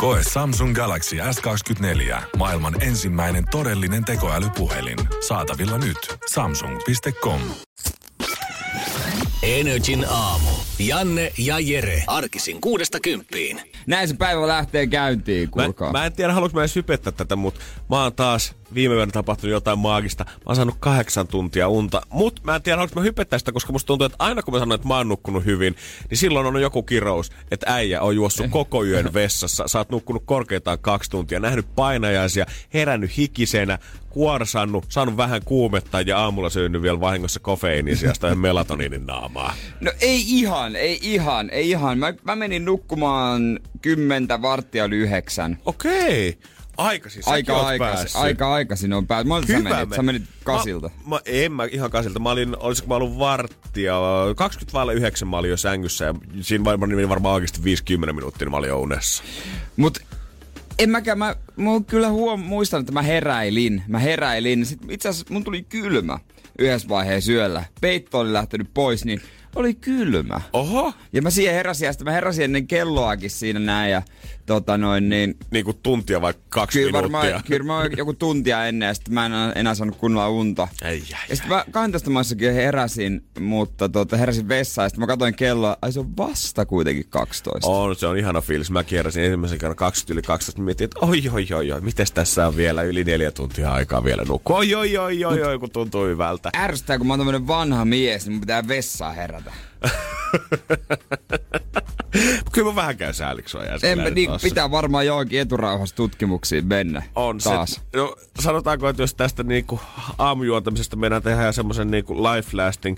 Koe Samsung Galaxy S24. Maailman ensimmäinen todellinen tekoälypuhelin. Saatavilla nyt. Samsung.com. Energin aamu. Janne ja Jere. Arkisin kuudesta kymppiin. Näin se päivä lähtee käyntiin, kuulkaa. Mä, mä en tiedä, haluanko mä edes hypettää tätä, mutta mä oon taas viime yönä tapahtunut jotain maagista. Mä oon saanut kahdeksan tuntia unta, mutta mä en tiedä, haluanko mä hypettää sitä, koska musta tuntuu, että aina kun mä sanon, että mä oon nukkunut hyvin, niin silloin on joku kirous, että äijä on juossut koko yön vessassa. Sä oot nukkunut korkeintaan kaksi tuntia, nähnyt painajaisia, herännyt hikisenä, kuorsannut, saanut vähän kuumetta ja aamulla syönyt vielä vahingossa kofeiinin sijasta ja melatoniinin naamaa. No ei ihan, ei ihan, ei ihan. Mä, mä menin nukkumaan kymmentä varttia yhdeksän. Okei. Aikaisin, Aika aikaisin, aika aikaisin on päässyt. Monta sä Hyvä menit? me- Sä menit kasilta. Mä, mä, en mä ihan kasilta. Mä olin, olisiko mä ollut varttia, 20 vaille 9 mä olin jo sängyssä ja siinä varmaan, meni varmaan oikeasti 50 minuuttia, niin mä olin jo unessa. Mut en mäkään, mä, mä kyllä huom, muistan, että mä heräilin. Mä heräilin. Sitten itse asiassa mun tuli kylmä yhdessä vaiheessa yöllä. Peitto oli lähtenyt pois, niin oli kylmä. Oho! Ja mä siihen heräsin, ja sitten mä heräsin ennen kelloakin siinä näin, ja tota noin, niin... Niin kuin tuntia vai kaksi Kyllä minuuttia. varmaan, kyllä mä joku tuntia ennen, ja sitten mä en enää- saanut kunnolla unta. Ei, ei, Ja sitten mä 12 maissakin heräsin, mutta tota, heräsin vessaan, ja sitten mä katsoin kelloa, ai se on vasta kuitenkin 12. On, se on ihana fiilis. Mä kierräsin ensimmäisen kerran 20 yli 12, mietin, että oi, oi, oi, oi, mites tässä on vielä yli neljä tuntia aikaa vielä nukkua. Oi, oi, oi, oi, oi, kun tuntuu hyvältä. Ärsyttää, kun mä oon tämmönen vanha mies, niin mun pitää vessaan herätä. Kyllä mä vähän käyn sääliksi sua En, niin, pitää varmaan johonkin eturauhassa tutkimuksiin mennä. On taas. se. No, sanotaanko, että jos tästä niinku aamujuontamisesta mennään tehdä semmoisen niinku life lasting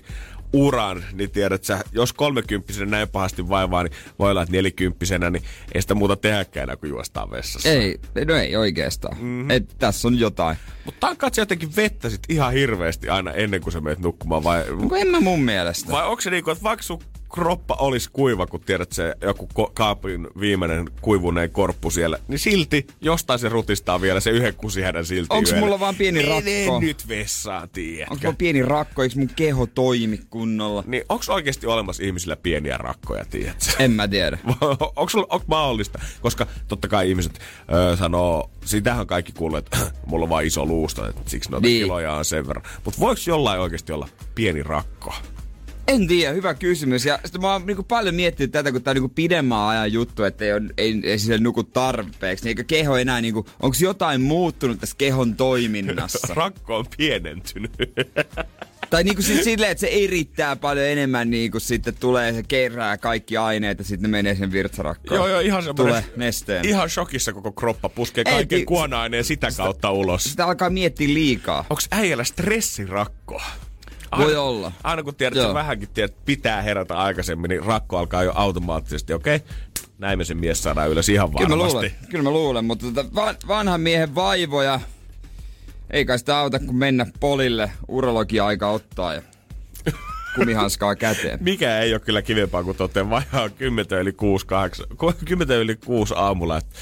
uran, niin tiedät sä, jos kolmekymppisenä näin pahasti vaivaa, niin voi olla, että nelikymppisenä, niin ei sitä muuta tehdäkään enää kuin juostaan vessassa. Ei, no ei oikeastaan. Mhm. Mm-hmm. Et, tässä on jotain. Mutta tankkaat sä jotenkin vettä sit ihan hirveästi aina ennen kuin sä menet nukkumaan, vai, Onko en mä mun mielestä? vai onko se niinku, että vaikka sun kroppa olisi kuiva, kun tiedät se joku ko- kaapin viimeinen kuivuneen korppu siellä, niin silti jostain se rutistaa vielä se yhden kusihädän silti Onks yöllä. mulla vaan pieni Mene rakko? nyt vessaan, tiedätkö? Onko mä pieni rakko, eikö mun keho toimi kunnolla? Niin onko oikeasti olemassa ihmisillä pieniä rakkoja, tiedätkö? En mä tiedä. onko onko mahdollista? Koska totta kai ihmiset öö, sanoo, sitähän kaikki kuulee, että mulla on vaan iso luusta, että siksi noita niin. kiloja on sen verran. Mutta voiko jollain oikeasti olla pieni rakko? En tiedä, hyvä kysymys. Ja sitten mä oon niinku paljon miettinyt tätä, kun tää on niinku pidemmän ajan juttu, että ei, on, ei, ei sille nuku tarpeeksi. Niin eikö keho enää niinku, onko jotain muuttunut tässä kehon toiminnassa? Rakko on pienentynyt. tai niinku siis silleen, että se erittää paljon enemmän niinku sitten tulee, se kerää kaikki aineet ja sitten ne menee sen virtsarakkoon. joo, joo, ihan semmoinen. Tulee nesteen. Ihan shokissa koko kroppa puskee kaiken ki- kuona-aineen sitä kautta ulos. Sitä alkaa miettiä liikaa. Onko äijällä stressirakko? Voi olla. Aina kun tiedät, että vähänkin tiedät, että pitää herätä aikaisemmin, niin rakko alkaa jo automaattisesti. Okei, näin me sen mies saadaan ylös ihan Kyllä mä varmasti. luulen, kyllä mä luulen mutta tota, van, vanhan miehen vaivoja ei kai sitä auta, kun mennä polille urologia-aika ottaa ja kumihanskaa käteen. Mikä ei ole kyllä kivempaa kuin toteen vajaa 10 yli 6, 8, 10 yli 6 aamulla, että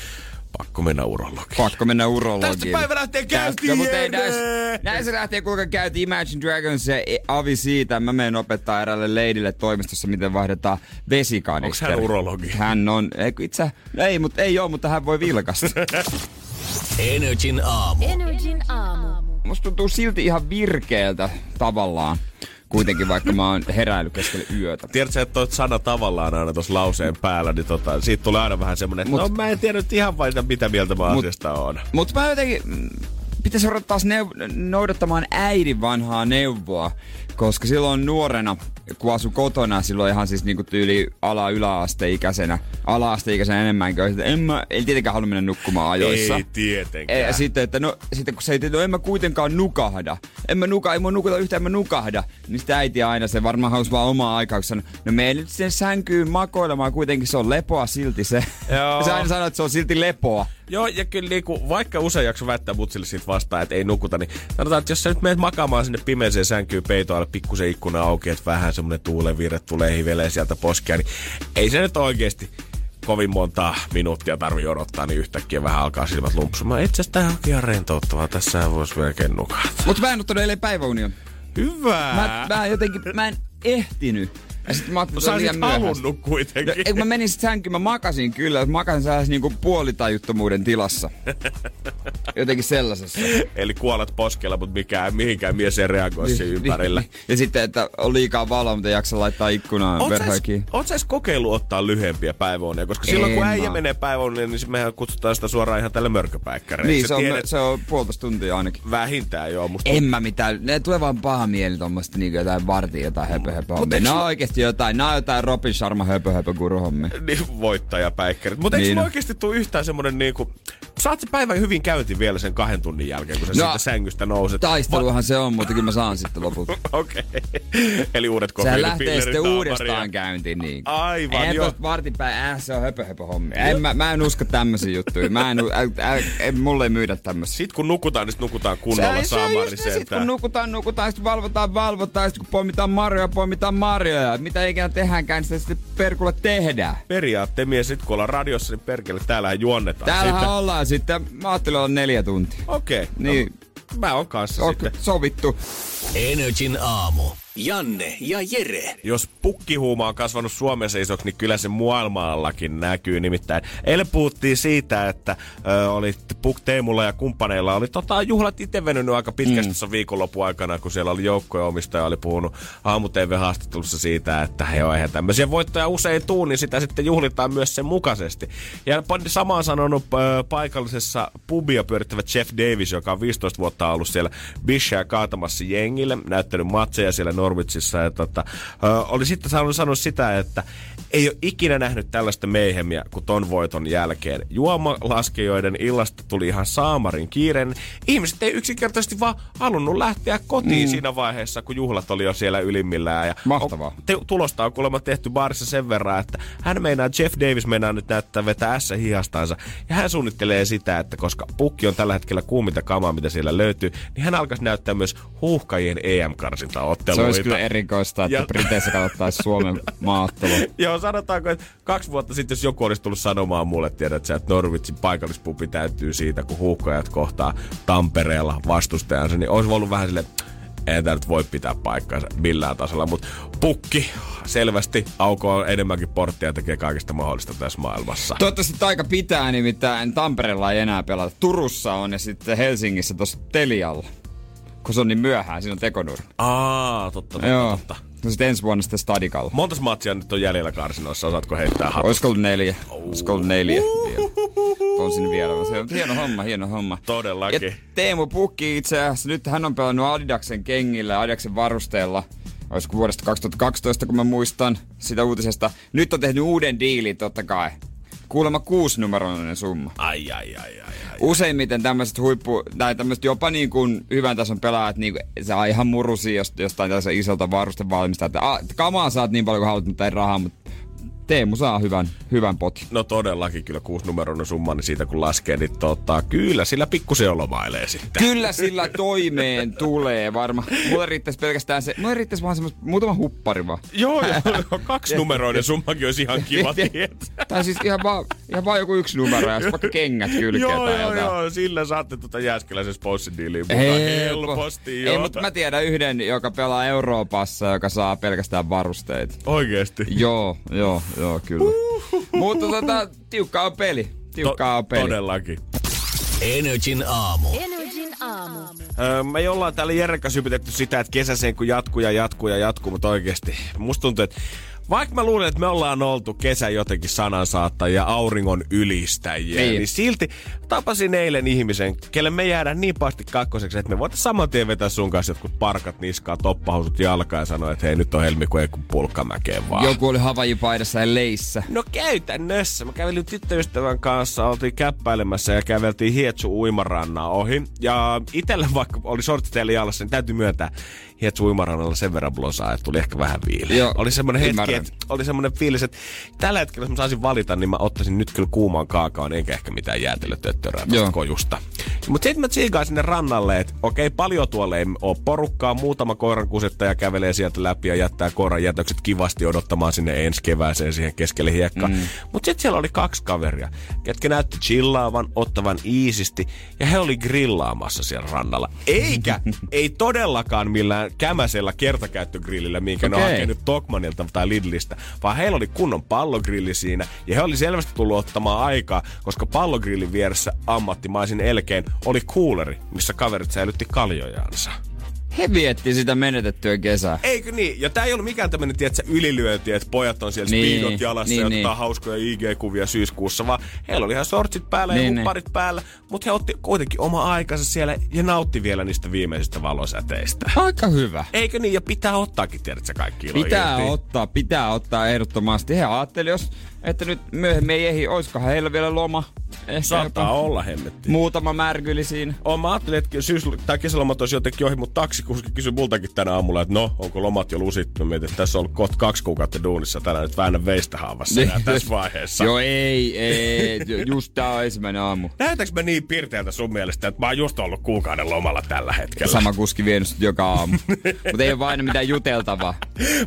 pakko mennä urologiin. Pakko mennä urologiin. Tästä päivä lähtee Tästä, käyntiin, mutta ei näissä, näissä lähtee kuinka käytiin Imagine Dragons ja Avi siitä. Mä menen opettaa eräälle leidille toimistossa, miten vaihdetaan vesikanisteri. Onks hän urologi? Hän on, ei, kun itse, ei, mutta ei oo, mutta hän voi vilkasta. Energin aamu. Energin aamu. Musta tuntuu silti ihan virkeältä tavallaan. Kuitenkin vaikka mä oon heräillyt keskellä yötä. Tiedätkö, että toit sana tavallaan aina tuossa lauseen päällä, niin tota, siitä tulee aina vähän semmonen, että Mut- no mä en tiedä nyt ihan vain, mitä mieltä mä Mut- asiasta on. Mutta mä jotenkin, mm, pitäisi ruveta taas neuv- noudattamaan äidin vanhaa neuvoa, koska silloin nuorena, kun asu kotona, silloin ihan siis niinku tyyli ala-yläasteikäisenä, ala-asteikäisenä enemmänkin, että en mä, en tietenkään halua mennä nukkumaan ajoissa. Ei tietenkään. Ja sitten, että no, sitten kun se ei, no en mä kuitenkaan nukahda. En mä nuka, ei mua nukuta yhtään, en mä nukahda. Niin sitä äiti aina, se varmaan halusi vaan omaa aikaa, kun no mene nyt sen sänkyyn makoilemaan, kuitenkin se on lepoa silti se. Joo. se aina sanoo, että se on silti lepoa. Joo, ja kyllä niinku, vaikka usein jakso väittää mutsille siitä vastaan, että ei nukuta, niin sanotaan, että jos sä nyt menet makaamaan sinne pimeeseen sänkyyn peitoa lailla pikkusen ikkuna auki, että vähän semmonen tuulenvirre tulee hivelee sieltä poskea, niin ei se nyt oikeesti kovin monta minuuttia tarvii odottaa, niin yhtäkkiä vähän alkaa silmät lumpsumaan. Itse asiassa tää onkin ihan rentouttavaa. Tässä voisi melkein nukata. Mutta mä en ottanut eilen päiväunia. Hyvä! Mä, mä jotenkin, mä en ehtinyt. Ja sit mä no sä liian halunnut kuitenkin. Eikö mä menin sit sänkyyn, mä makasin kyllä, makasin sellaisessa niinku puolitajuttomuuden tilassa. Jotenkin sellaisessa. Eli kuolet poskella, mutta mikään, mihinkään mies ei reagoi siinä ympärillä. Niin, Ja sitten, että on liikaa valoa, mutta ei jaksa laittaa ikkunaan kiinni. oot sä edes kokeillut ottaa lyhyempiä päiväunia? Koska silloin kun En äijä mä. menee päiväunille, niin mehän kutsutaan sitä suoraan ihan tälle mörköpäikkäreille. Niin, se on, tiedät, se on puolitoista tuntia ainakin. Vähintään joo, musta En mä mitään, ne tulee vaan paha mieli tommoista niinku jotain vartia, jotain höpö höpö sulla- oikeesti jotain, nää on jotain Robin Sharma höpö höpö guru hommia. niin, voittajapäikkärit. Mutta eikö Niin on. oikeasti tule yhtään semmonen niinku... Saat se päivän hyvin käyntiin vielä sen kahden tunnin jälkeen, kun sä No, siitä sängystä nouset. Taisteluhan se on, mutta kyllä mä saan sitten lopulta. Okei. Eli uudet Sehän lähtee sitten uudestaan käyntiin niin. Aivan, Ei joo. vartin päin, äh, se on höpö höpö hommia. En, mä, mä en usko tämmösiä juttuja. Mä en, ä, ä, ä, mulle ei myydä tämmösiä. Sitten kun nukutaan, niin nukutaan kunnolla se on saamari just niin, sit kun nukutaan, nukutaan, sitten valvotaan, valvotaan, sitten kun poimitaan marjoja, poimitaan marjoja. Mitä ikinä tehdäänkään, niin sitä sitten perkulle tehdään. Periaatteen mies, sit kun ollaan radiossa, niin perkele, täällähän juonnetaan. Täällähän sitten. ollaan sitten, mä ajattelin olla neljä tuntia. Okei. Niin. No, mä oon kanssa On sitten. sovittu. Energin aamu. Janne ja Jere. Jos pukkihuuma on kasvanut Suomessa isoksi, niin kyllä se maailmallakin näkyy. Nimittäin eilen puhuttiin siitä, että ö, oli Puk Teemulla ja kumppaneilla oli tota, juhlat itse venynyt aika pitkästi mm. tuossa viikonlopun aikana, kun siellä oli joukkojen omistaja oli puhunut aamu haastattelussa siitä, että he on eihän tämmöisiä voittoja usein tuu, niin sitä sitten juhlitaan myös sen mukaisesti. Ja sama on sanonut ö, paikallisessa pubia pyörittävä Jeff Davis, joka on 15 vuotta ollut siellä Bishaa kaatamassa jengille, näyttänyt matseja siellä Norwichissa. Ja tota, ö, oli sitten sanonut, sanonut sitä, että ei ole ikinä nähnyt tällaista meihemiä kuin ton voiton jälkeen. Juomalaskijoiden illasta tuli ihan saamarin kiireen. Ihmiset ei yksinkertaisesti vaan halunnut lähteä kotiin mm. siinä vaiheessa, kun juhlat oli jo siellä ylimmillään. Ja Mahtavaa. On, te, tulosta on kuulemma tehty baarissa sen verran, että hän meinaa, Jeff Davis meinaa nyt näyttää vetää S hihastansa. Ja hän suunnittelee sitä, että koska pukki on tällä hetkellä kuuminta kamaa, mitä siellä löytyy, niin hän alkaisi näyttää myös huuhkajien EM-karsintaotteluita. Se olisi kyllä erikoista, että Ja- Briteissä katsottaisiin Suomen maaottelua. Joo, sanotaanko, että kaksi vuotta sitten, jos joku olisi tullut sanomaan mulle, tiedät sä, että Norwichin paikallispubi täytyy siitä, kun huuhkajat kohtaa Tampereella vastustajansa, niin olisi ollut vähän silleen, ei tämä nyt voi pitää paikkaansa millään tasolla, mutta pukki selvästi aukoo enemmänkin porttia ja tekee kaikista mahdollista tässä maailmassa. Toivottavasti taika pitää, nimittäin Tampereella ei enää pelata. Turussa on ja sitten Helsingissä tuossa Telialla. Kun se on niin myöhään, siinä on tekonurmi. Aa, totta, totta, Joo. totta. No sitten ensi vuonna sitten Stadikalla. Montas matsia nyt on jäljellä karsinoissa, osaatko heittää hattu? Olisiko ollut neljä? Olisiko ollut neljä? On sinne vielä. Se on hieno homma, hieno homma. Todellakin. Ja Teemu Pukki itse asiassa, nyt hän on pelannut Adidaksen kengillä, Adidaksen varusteella. Olisiko vuodesta 2012, kun mä muistan sitä uutisesta. Nyt on tehnyt uuden diilin totta kai. Kuulemma kuusinumeroinen summa. Ai, ai, ai, ai, ai. Useimmiten tämmöiset huippu, tai tämmöiset jopa niin kuin hyvän tason pelaajat, niin kuin, saa ihan murusia jost- jostain tällaisen isolta varustevalmistaa, että a, kamaa saat niin paljon kuin haluat, mutta ei rahaa, mutta Teemu saa hyvän, hyvän potin. No todellakin kyllä kuusinumeroinen summa, niin siitä kun laskee, niin tota, kyllä sillä pikkusen olomailee sitten. Kyllä sillä toimeen tulee varmaan. Mulle riittäisi pelkästään se, mulle riittäisi vaan semmoista muutama huppari vaan. Joo, joo, kaksinumeroinen summakin olisi ihan kiva tietää. Tai siis ihan vaan, ihan vaan joku yksi numero ja vaikka kengät kylkeen Joo, tai joo, jotain. joo, sillä saatte tuota Jääskeläisen sponssidiiliin mukaan helposti. Ei, mutta mä tiedän yhden, joka pelaa Euroopassa, joka saa pelkästään varusteita. Oikeesti. Joo, joo, joo, kyllä. Mutta tota, tiukkaa on peli. Tiukkaa on peli. Todellakin. Energin aamu. Energin aamu. Öö, me ei ollaan täällä kanssa hypitetty sitä, että kesä sen kun jatkuu ja jatkuu ja jatkuu, mutta oikeesti musta tuntuu, että vaikka mä luulen, että me ollaan oltu kesän jotenkin sanansaattajia, auringon ylistäjiä, niin. Niin. silti tapasin eilen ihmisen, kelle me jäädään niin pahasti kakkoseksi, että me voitais saman tien vetää sun kanssa jotkut parkat niskaa, toppahousut jalkaan ja sanoa, että hei nyt on helmikuun ei kun pulkkamäkeen vaan. Joku oli havajipaidassa ja leissä. No käytännössä. Mä kävelin tyttöystävän kanssa, oltiin käppäilemässä ja käveltiin Hietsu uimarannaa ohi. Ja itellä vaikka oli sortsit jalassa, niin täytyy myöntää Hietsu uimarannalla sen verran blosaa, että tuli ehkä vähän viili. Joo, oli semmoinen hetki, ymmärrän. sit oli semmoinen fiilis, että tällä hetkellä jos mä saisin valita, niin mä ottaisin nyt kyllä kuumaan kaakaon, enkä ehkä mitään jäätelötöttörää tuosta kojusta. Mutta sitten mä tsiigaan sinne rannalle, että okei, paljon tuolla ei ole porukkaa, muutama koiran kusettaja kävelee sieltä läpi ja jättää koiran jätökset kivasti odottamaan sinne ensi kevääseen siihen keskelle hiekkaa. Mm. Mutta sitten siellä oli kaksi kaveria, ketkä näytti chillaavan, ottavan iisisti, ja he oli grillaamassa siellä rannalla. Eikä, ei todellakaan millään kämäsellä kertakäyttögrillillä, minkä okay. ne on hakenut Tokmanilta tai Lidlistä, vaan heillä oli kunnon pallogrilli siinä, ja he oli selvästi tullut ottamaan aikaa, koska pallogrillin vieressä ammattimaisin elkein oli kuuleri, missä kaverit säilytti kaljojaansa. He vietti sitä menetettyä kesää. Eikö niin? Ja tää ei ollut mikään tämmönen, tiedätkö, ylilyönti, että pojat on siellä Niin, speedot jalassa niin, ja niin. ottaa hauskoja IG-kuvia syyskuussa, vaan heillä oli ihan sortsit päällä Niin, ja niin. kupparit päällä, mutta he otti kuitenkin oma aikansa siellä ja nautti vielä niistä viimeisistä valosäteistä. Aika hyvä. Eikö niin? Ja pitää ottaakin, tiedätkö, kaikki ilo Pitää irti. ottaa, pitää ottaa ehdottomasti. He ajatteli, jos, että nyt myöhemmin ei ehdi, oiskohan heillä vielä loma. Ehkä Saattaa jopa olla hemmetti. muutama märkyli siinä. On, mä ajattelin, että syys, tai kesälomat olisi jotenkin ohi, mutta taksikuski kysyi multakin tänä aamulla, että no, onko lomat jo lusittu? Mietin, että tässä on ollut kohta kaksi kuukautta duunissa tänään, nyt väännä veistä haavassa enää tässä vaiheessa. Joo, ei, ei. ju- Just tää on ensimmäinen aamu. Näytäks mä niin pirteältä sun mielestä, että mä oon just ollut kuukauden lomalla tällä hetkellä? Sama kuski vienyt joka aamu. Mutta ei ole vain mitään juteltavaa.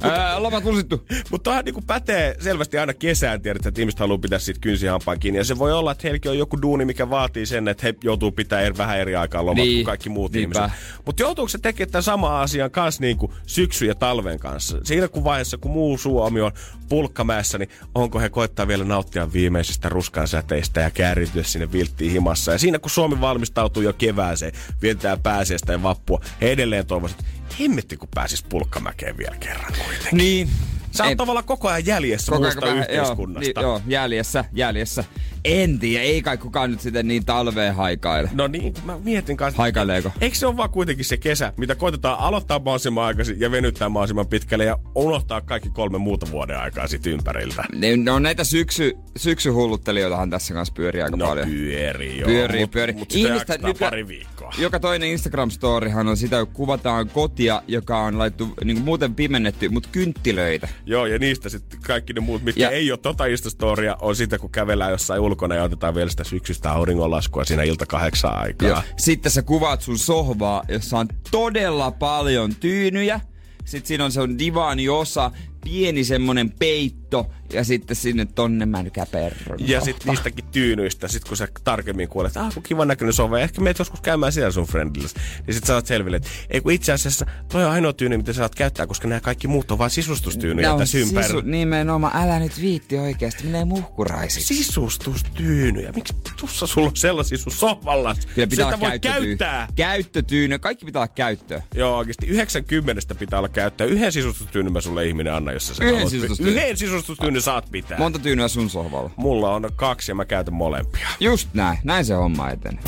Ää, lomat lusittu. Mutta toihan niinku pätee selvästi aina kesään, tiedät, että ihmiset haluaa pitää siitä kynsihampaan kiinni. Ja se voi olla, että heilläkin on joku duuni, mikä vaatii sen, että he joutuu pitää eri, vähän eri aikaa lomat Niin, kuin kaikki muut niinpä. ihmiset. Mutta joutuuko se tekemään tämän saman asian kanssa niinku syksy ja talven kanssa? Siinä kun vaiheessa, kun muu Suomi on pulkkamäessä, niin onko he koittaa vielä nauttia viimeisistä ruskan säteistä ja käärityä sinne vilttiin himassa. Ja siinä kun Suomi valmistautuu jo kevääseen, vietetään pääsiäistä ja vappua, he edelleen toivoisivat, että hemmetti kun pääsis pulkkamäkeen vielä kerran kuitenkin. Niin. Sä oot tavallaan koko ajan jäljessä Koko muusta ajan yhteiskunnasta. Joo, niin, joo, jäljessä, jäljessä. En tiedä, ei kai kukaan nyt sitten niin talveen haikaile. No niin, mä mietin kanssa. Haikaileeko? Eikö se ole vaan kuitenkin se kesä, mitä koitetaan aloittaa mahdollisimman aikaisin ja venyttää mahdollisimman pitkälle ja unohtaa kaikki kolme muuta vuoden aikaa sit ympäriltä? Ne, on näitä syksy, syksyhulluttelijoitahan tässä kanssa pyörii aika No paljon. pyörii joo. Pyörii, mut, pyörii. Mut Ihmistä nykyään- pari viikkoa. Joka toinen Instagram-storihan on sitä, kun kuvataan kotia, joka on laittu niin muuten pimennetty, mutta kynttilöitä. Joo, ja niistä sitten kaikki ne muut, mitkä Ja- ei ole tota Instastoria, on sitä, kun kävellään jossain ulkona ja otetaan vielä sitä syksystä auringonlaskua siinä ilta kahdeksan aikaa. Ja sitten sä kuvaat sun sohvaa, jossa on todella paljon tyynyjä. Sitten siinä on se on divaaniosa, pieni semmonen peitto ja sitten sinne tonne mänkäperron. Ja sitten niistäkin tyynyistä, sit kun sä tarkemmin kuulet, että ah, kun kivan näköinen sove, ehkä meet joskus käymään siellä sun friendillä. Niin sit sä saat selville, että ei kun itse asiassa toi on ainoa tyyny, mitä sä saat käyttää, koska nämä kaikki muut on vain sisustustyynyjä tässä ympärillä. sisu, nimenomaan, älä nyt viitti oikeesti, menee muhkuraisiksi. Sisustustyynyjä. Miksi tuossa sulla on sellaisia sun sohvalla? Kyllä pitää Sitä olla voi käyttää. Käyttötyyny, kaikki pitää olla käyttöä. Joo, oikeesti 90 pitää olla käyttää. Yhden sisustustyynyn mä sulle ihminen anna, jos sä sen Yhden sisustustyynyn? Yhden sisustustyynyn saat pitää. Monta tyynyä sun sohvalla? Mulla on kaksi ja mä käytän molempia. Just näin, näin se homma etenee.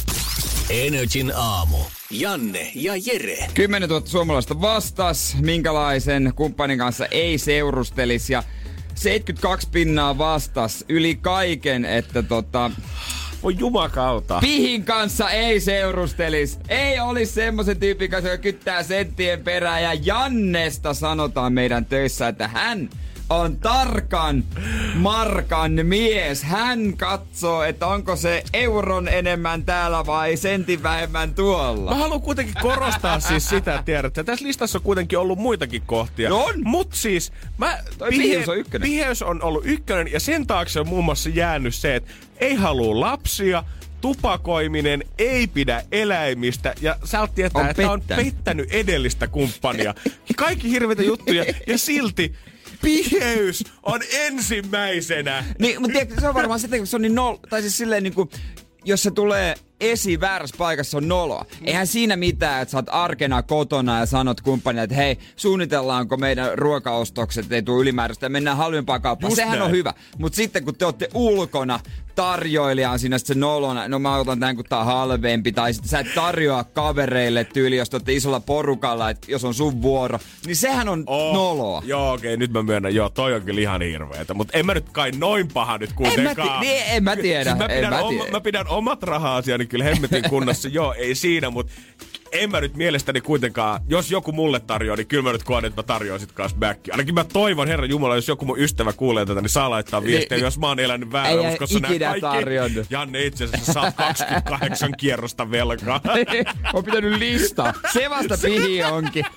Energin aamu. Janne ja Jere. 10 000 suomalaista vastas, minkälaisen kumppanin kanssa ei seurustelisi ja 72 pinnaa vastas yli kaiken, että tota, Voi jumakauta. pihin kanssa ei seurustelis. Ei olisi semmoisen tyypin kanssa, joka kyttää senttien perään ja Jannesta sanotaan meidän töissä, että hän on tarkan markan mies. Hän katsoo, että onko se euron enemmän täällä vai sentin vähemmän tuolla. Mä haluan kuitenkin korostaa siis sitä, tiedätte. Tässä listassa on kuitenkin ollut muitakin kohtia. No on. Mut siis, mä, piheys on ykkönen. Piheys on ollut ykkönen ja sen taakse on muun muassa jäänyt se, että ei halua lapsia, tupakoiminen ei pidä eläimistä ja sä oot tietää, On että on pettänyt. pettänyt edellistä kumppania. Kaikki hirveitä juttuja ja silti piheys on ensimmäisenä. Niin, mutta tiedätkö, se on varmaan sitä, kun se on niin nol... Tai siis silleen niinku, jos se tulee esiin väärässä paikassa, on noloa. Eihän siinä mitään, että sä oot arkena kotona ja sanot kumppanille, että hei, suunnitellaanko meidän ruokaostokset, ei tule ylimääräistä ja mennään halvempaan kauppaan. Just Sehän näin. on hyvä. Mutta sitten kun te olette ulkona, tarjoilija on siinä se nolona, no mä otan tämän kun tää on halvempi, tai sitten sä et tarjoa kavereille tyyli, jos te olette isolla porukalla, että jos on sun vuoro, niin sehän on Oh, noloa. Joo, okei, okay, nyt mä myönnän, joo, toi on kyllä ihan hirveetä. Mutta en mä nyt kai noin paha nyt En mä, kuitenkaan. ti- niin, en mä tiedä, Siis mä, en pidän mä oma, tiedä. mä pidän omat raha-asiani kyllä hemmetin kunnossa. joo, ei siinä, mutta en mä nyt mielestäni kuitenkaan, jos joku mulle tarjoaa, niin kyllä mä nyt koen, että mä tarjoan sit kanssa back. Ainakin mä toivon, herra Jumala, jos joku mun ystävä kuulee tätä, niin saa laittaa viestiä, Niin, jos mä oon elänyt ei väärin uskossa nämä kaikki. tarjonnut. Janne itse asiassa saat 28 kierrosta velkaa. Oon pitänyt listaa. Se vasta pihi onkin.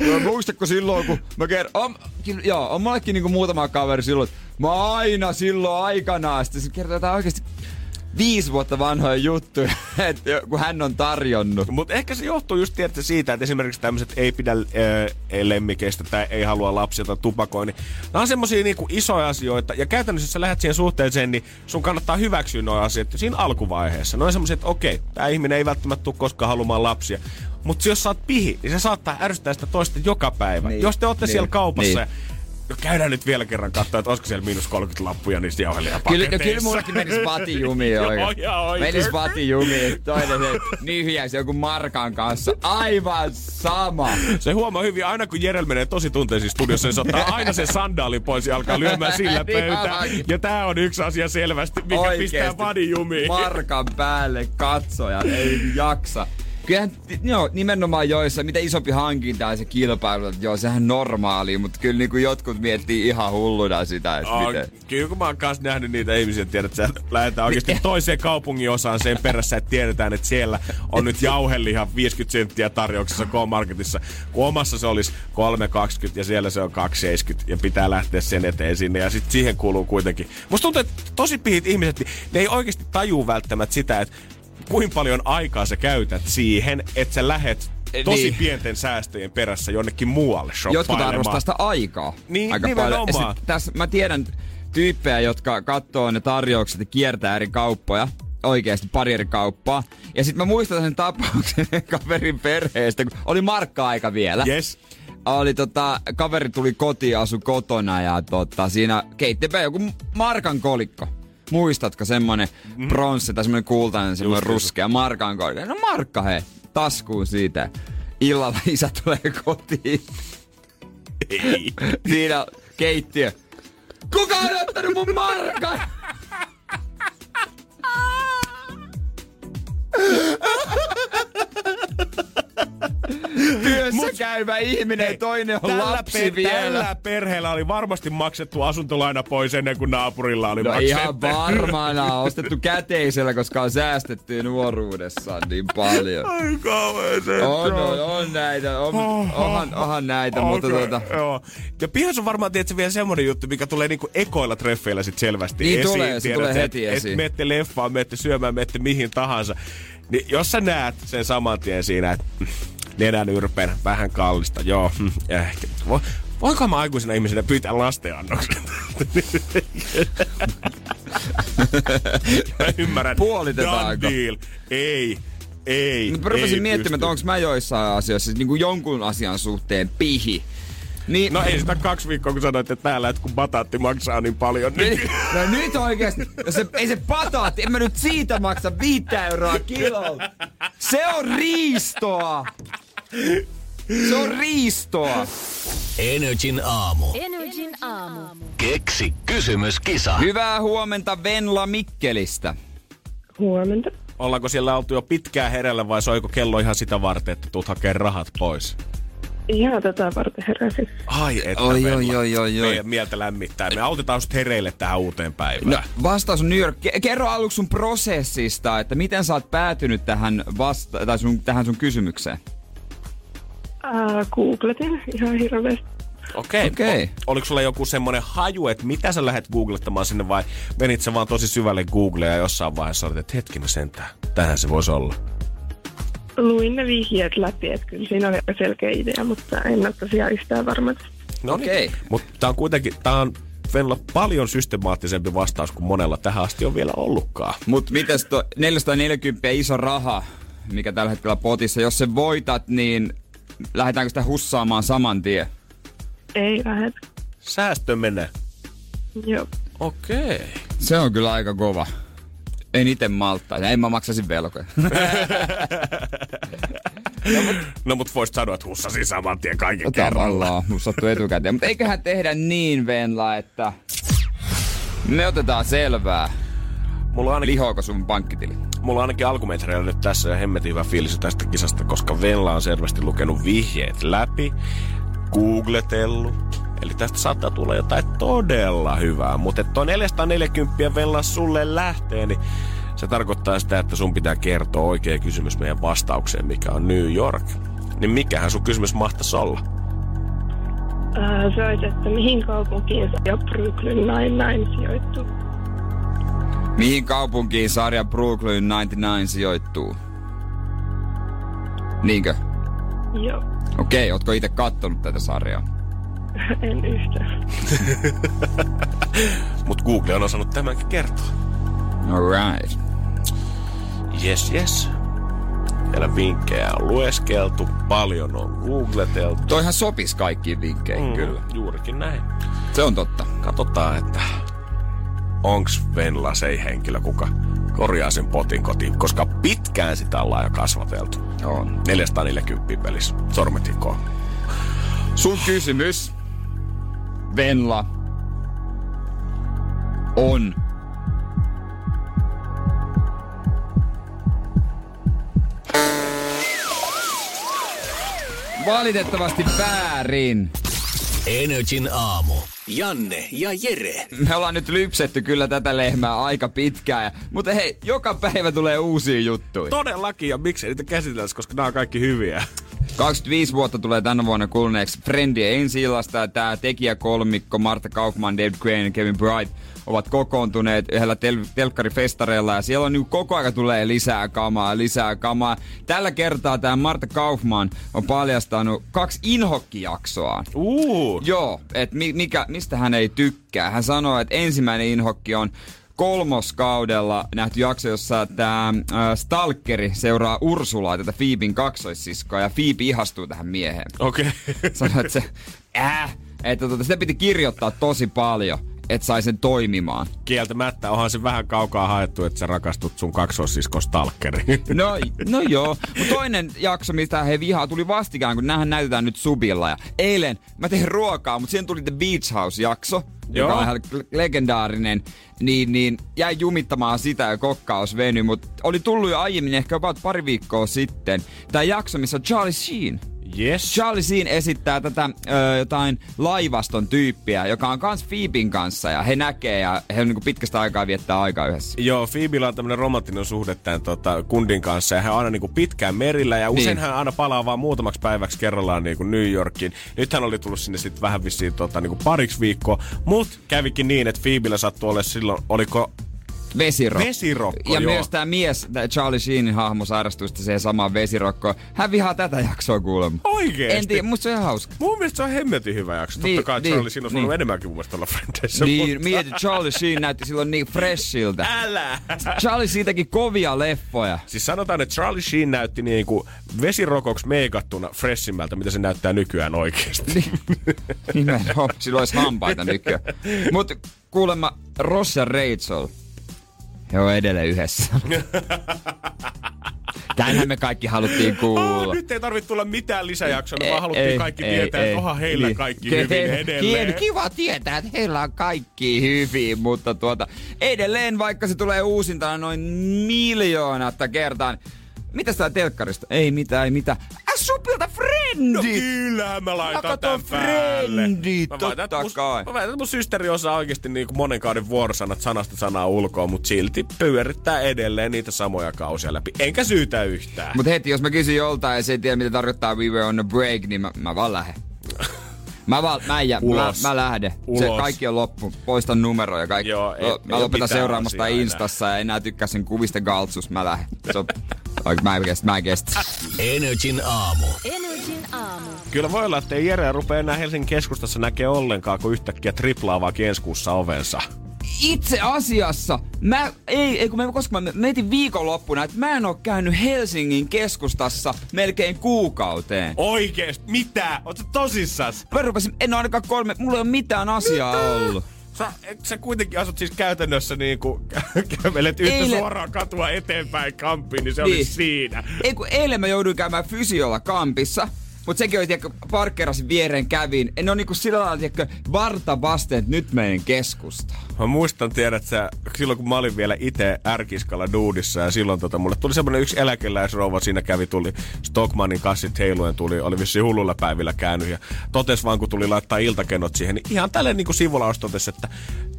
Joo, muistatko silloin, kun mä kerron, on, kyllä, joo, on mullekin niinku muutama kaveri silloin, että mä aina silloin aikanaan, sitten se kertoo jotain oikeasti viisi vuotta vanhoja juttuja, että kun hän on tarjonnut. Mutta ehkä se johtuu just tiedätkö, siitä, että esimerkiksi tämmöiset ei pidä äh, lemmikeistä tai ei halua lapsia tai tupakoi, niin nämä on semmosia niinku isoja asioita. Ja käytännössä, jos sä lähdet siihen suhteeseen, niin sun kannattaa hyväksyä nuo asiat siinä alkuvaiheessa. Noin semmoisia, että okei, tämä ihminen ei välttämättä tule koskaan haluamaan lapsia. Mutta jos sä oot pihi, niin se saattaa ärsyttää sitä toista joka päivä. Niin, Jos te olette niin, siellä kaupassa niin. No käydään nyt vielä kerran katsoa, että olisiko siellä miinus 30 lappuja niistä Kyllä, no, kyllä mullekin menisi vati jumiin Joo, oikein. ihan oikein. Menis vati jumiin. Toinen se nyhjäisi joku markan kanssa. Aivan sama. Se huomaa hyvin, aina kun Jerel menee tosi tunteisiin studiossa, niin se ottaa aina sen sandaali pois ja alkaa lyömään sillä Niin pöytään. Ja tää on yksi asia selvästi, mikä Oikeesti. pistää vadin jumiin. Markan päälle katsoja, ei jaksa. Kyllähän, joo, nimenomaan joissa, mitä isompi hankinta ja se kilpailu, että joo, sehän normaali, mutta kyllä niin kuin jotkut miettii ihan hulluna sitä, että Oh, miten. kyllä kun mä oon kanssa nähnyt niitä ihmisiä, tiedät, että lähdetään oikeasti toiseen kaupungin osaan sen perässä, että tiedetään, että siellä on nyt jauheliha 50 senttiä tarjouksessa K-Marketissa, kun omassa se olisi 3,20 ja siellä se on 2,70 ja pitää lähteä sen eteen sinne ja sitten siihen kuuluu kuitenkin. Musta tuntuu, että tosi pihit ihmiset, niin ne ei oikeasti tajuu välttämättä sitä, että kuinka paljon aikaa sä käytät siihen, että sä lähet tosi Niin. pienten säästöjen perässä jonnekin muualle Jotkut arvostaa sitä aikaa Niin, aika paljon. Ja nimenomaan. sit tässä mä tiedän tyyppejä, jotka katsoo ne tarjoukset ja kiertää eri kauppoja oikeasti pari eri kauppaa. Ja sitten mä muistan sen tapauksen kaverin perheestä, kun oli markka-aika vielä. Yes. Oli tota, kaveri tuli kotiin, asu kotona ja tota, siinä keittipä joku markan kolikko. Muistatko semmonen mm. pronssi tai semmonen kultainen, semmonen Just, ruskea markan kolikko? No markka he, taskuun siitä. Illalla isä tulee kotiin. Ei. Siinä keittiö. Kuka on ottanut mun markan? Työssä Mut- käyvä ihminen, Hei, toinen on tällä, lapsi per- vielä. tällä perheellä oli varmasti maksettu asuntolaina pois ennen kuin naapurilla oli No maksettu. ihan varmana ostettu käteisellä, koska on säästetty nuoruudessaan niin paljon. Ai kauhean se. On, on, on näitä, on, onhan, onhan näitä, mutta Okei, tuota... Joo. Ja pihas on varmaan tietysti vielä semmonen juttu, mikä tulee niinku ekoilla treffeillä sit selvästi Niin esiin. tulee, se tiedät tulee heti et, esiin. Et menette leffaan, syömään, menette mihin tahansa. Niin jos sä näet sen saman tien siinä, että nenän yrpeän, vähän kallista, joo, hm, ehkä. Vo, voinko mä aikuisena ihmisenä pyytää lastenannoksen? mä ymmärrän. Puolitetaanko? Done deal. Ei. Ei. Mä rupesin ei miettimään, että onko mä joissain asioissa siis niinku jonkun asian suhteen pihi. Niin, No ei sitä kaksi viikkoa, kun sanoit, että täällä, että kun bataatti maksaa niin paljon. Niin... Niin, no nyt oikeesti, no se, ei se pataatti, en mä nyt siitä maksa viittä euroa kilolta. Se on riistoa. Se on riistoa. Energin aamu. Energin aamu. Keksi kysymyskisa. Hyvää huomenta Venla Mikkelistä. Huomenta. Ollaanko siellä oltu jo pitkään herällä vai soiko kello ihan sitä varten, että tuut hakee rahat pois? Ihan tätä varten heräsin. Ai että Oi, Venla. oi, oi, oi, oi. Meidän mieltä lämmittää. Me autetaan sut hereille tähän uuteen päivään. No, vastaus on New York. Ke- Kerro aluksi sun prosessista, että miten sä oot päätynyt tähän, vasta- tai sun, tähän sun kysymykseen. Ää, googletin ihan hirveästi. Okei. Okei. O- oliko sulla joku semmonen haju, että mitä sä lähdet googlettamaan sinne vai menit sä vaan tosi syvälle Googlea ja jossain vaiheessa olit, että hetkinen sentään, tähän se voisi olla. Luin ne vihjeet läpi, että kyllä siinä oli aika selkeä idea, mutta en ole tosiaan yhtään varma. No Okei. Mutta tää on kuitenkin, tää on Venla paljon systemaattisempi vastaus kuin monella tähän asti on vielä ollutkaan. Mut mitäs tuo 440 iso raha, mikä tällä hetkellä potissa, jos se voitat, niin lähdetäänkö sitä hussaamaan saman tien? Ei lähdet. Säästö menee. Joo. Okei. Se on kyllä aika kova. En itse malttaisi. En mä maksaisi velkoja. No mut voisit sanoa, että hussasin saman tien kaiken kerralla. Tavallaan, etukäteen. Mutta eiköhän tehdä niin, Venla, että me otetaan selvää. Mulla on ainakin Lihoako sun pankkitili? mulla on ainakin alkumetreillä nyt tässä ja hemmetin hyvä fiilis tästä kisasta, koska Vella on selvästi lukenut vihjeet läpi, googletellut. Eli tästä saattaa tulla jotain todella hyvää. Mutta että toi 440 Vella sulle lähtee, niin se tarkoittaa sitä, että sun pitää kertoa oikea kysymys meidän vastaukseen, mikä on New York. Niin mikähän sun kysymys mahtaisi olla? Ää, se olisi, että mihin kaupunkiin ja Brooklyn Nine-Nine sijoittuu. Mihin kaupunkiin sarja Brooklyn 99 sijoittuu? Niinkö? Joo, Okei, ootko itse kattonut tätä sarjaa? en yhtään. Mut Google on osannut tämänkin kertoa. Alright. Yes, yes. Siellä vinkkejä on lueskeltu, paljon on googleteltu. Toihan sopis kaikkiin vinkkeihin mm. kyllä. Juurikin näin. Se on totta. Katsotaan, että onks Venla se henkilö, kuka korjaa sen potin kotiin, koska pitkään sitä ollaan jo kasvateltu. On. 440 pelissä. Sormet hikoon. Sun kysymys, Venla, on... Valitettavasti väärin. Energin aamu. Janne ja Jere. Me ollaan nyt lypsetty kyllä tätä lehmää aika pitkään. Mutta hei, joka päivä tulee uusia juttuja. Todellakin, ja miksei niitä käsiteltäisi, koska nämä on kaikki hyviä. 25 vuotta tulee tänä vuonna kuluneeksi Friendien ensi illasta ja tämä tekijäkolmikko Marta Kaufman, David Crane ja Kevin Bright ovat kokoontuneet yhdellä tel- telkkarifestareilla ja siellä on niin koko ajan tulee lisää kamaa, lisää kamaa. Tällä kertaa tämä Marta Kaufman on paljastanut kaksi inhokkijaksoa. Uu, Joo, että mi- mikä, mistä hän ei tykkää. Hän sanoo, että ensimmäinen inhokki on kolmoskaudella nähty jakso, jossa tämä Stalkeri seuraa Ursulaa, tätä Phoebin kaksoissiskoa, ja Phoebe ihastuu tähän mieheen. okei. Okay. Sanoi, että se, äh, että tota, sitä piti kirjoittaa tosi paljon, että sai sen toimimaan. Kieltämättä onhan se vähän kaukaa haettu, että sä rakastut sun kaksoissisko Stalkeriin. No, no joo. Mutta toinen jakso, mistä he vihaa, tuli vastikään, kun näähän näytetään nyt subilla. Ja eilen mä tein ruokaa, mutta siihen tuli The Beach House-jakso, Joo. joka on ihan legendaarinen. Niin, niin jäi jumittamaan sitä ja kokkaus veny, mutta oli tullut jo aiemmin, ehkä about pari viikkoa sitten. Tämä jakso, missä Charlie Sheen. Yes. Charlie Sheen esittää tätä ö, jotain laivaston tyyppiä, joka on kans Phoebin kanssa ja he näkee ja he on niinku pitkästä aikaa viettää aikaa yhdessä. Joo, Phoebella on tämmönen romanttinen suhde tämän tota, kundin kanssa ja hän on aina niinku pitkään merillä ja usein Niin. hän aina palaa vaan muutamaksi päiväksi kerrallaan niinku New Yorkiin. Nyt hän oli tullut sinne sitten vähän vissiin tota, niinku pariksi viikkoa, mut kävikin niin, että Phoebellä sattui olla silloin, oliko Vesirokko. Vesirokko, Ja joo. myös tämä mies, tää Charlie Sheenin hahmo sairastui siihen samaan vesirokkoon. Hän vihaa tätä jaksoa kuulemma. Oikeesti? En tiedä, musta se on ihan hauska. Mun mielestä se on hemmetin hyvä jakso. Niin, Totta kai niin, Charlie, siinä on niin. niin. enemmänkin mun mielestä olla Friendeissä. Niin, mieti, Charlie Sheen näytti silloin niin freshiltä. Älä! Charlie siitäkin kovia leffoja. Siis sanotaan, että Charlie Sheen näytti niinku vesirokoksi meikattuna freshimältä, mitä se näyttää nykyään oikeesti. Nimenomaan, sillä olisi hampaita nykyään. Mutta kuulemma Ross ja Rachel, on edelleen yhdessä. Tänhän me kaikki haluttiin Oh, kuulla. nyt ei tarvitse tulla mitään lisäjaksoa, me Ei, vaan haluttiin ei, kaikki ei, tietää, ei. että onhan heillä Niin. kaikki Ke- hyvin edelleen. Kiva tietää, että heillä on kaikki hyvin, mutta tuota, edelleen vaikka se tulee uusintana noin miljoonatta kertaan. Mitä tää telkkarista? Ei mitään, ei mitään. Äh, supilta friendit! No kyllähän mä Mä laitan katon tän päälle. Friendit, Mä totta mun- kai. Mä väitän, että mun systeri osaa oikeesti niinku monen kauden vuorosanat sanasta sanaa ulkoa, mutta silti pyörittää edelleen niitä samoja kausia läpi. Enkä syytä yhtään. Mut heti, jos mä kysyn joltain ja se ei tiedä mitä tarkoittaa we were on a break, niin mä, mä vaan lähden. Mä, vaan, mä, jä, mä, Ulos. mä lähden. Se Ulos. kaikki on loppu. Poistan numero ja kaikki. Joo, ei- ei mä oo lopetan seuraamasta Instassa ja enää tykkää sen kuvista galtsus. Mä lähden. Se on, Oik, mä en kestä. Mä en kestä. Energin aamu. Energin aamu. Kyllä voi olla, että ei Jere rupea enää Helsingin keskustassa näkee ollenkaan, kun yhtäkkiä triplaavaa ensi kuussa ovensa. Itse asiassa, mä, ei, ei kun mä, koska mä mietin viikonloppuna, että mä en oo käynyt Helsingin keskustassa melkein kuukauteen. Oikeesti? Mitä? Oot tosissas? Mä rupesin, en oo ainakaan kolme, mulla ei ole mitään asiaa Mitä? ollut. Sä, et sä kuitenkin asut siis käytännössä niinku, kävelet yhtä Eilen- suoraa katua eteenpäin kamppiin, niin se Niin. oli siinä. Ei kun eilen mä jouduin käymään fysiolla kampissa. Mut sekin oli, tiedätkö, parkkerasin viereen kävin. En ole niinku sillä lailla, tiedätkö, varta vasten, että nyt menen keskustaan. Mä muistan, tiedät sä, silloin kun mä olin vielä itse ärkiskalla duudissa ja silloin tota, mulle tuli semmonen yksi eläkeläisrouva, siinä kävi, tuli Stockmanin kassit heiluen, tuli, oli vissi hullulla päivillä käynyt ja totes vaan kun tuli laittaa iltakennot siihen, niin ihan tälleen niin kuin sivulaus totesi, että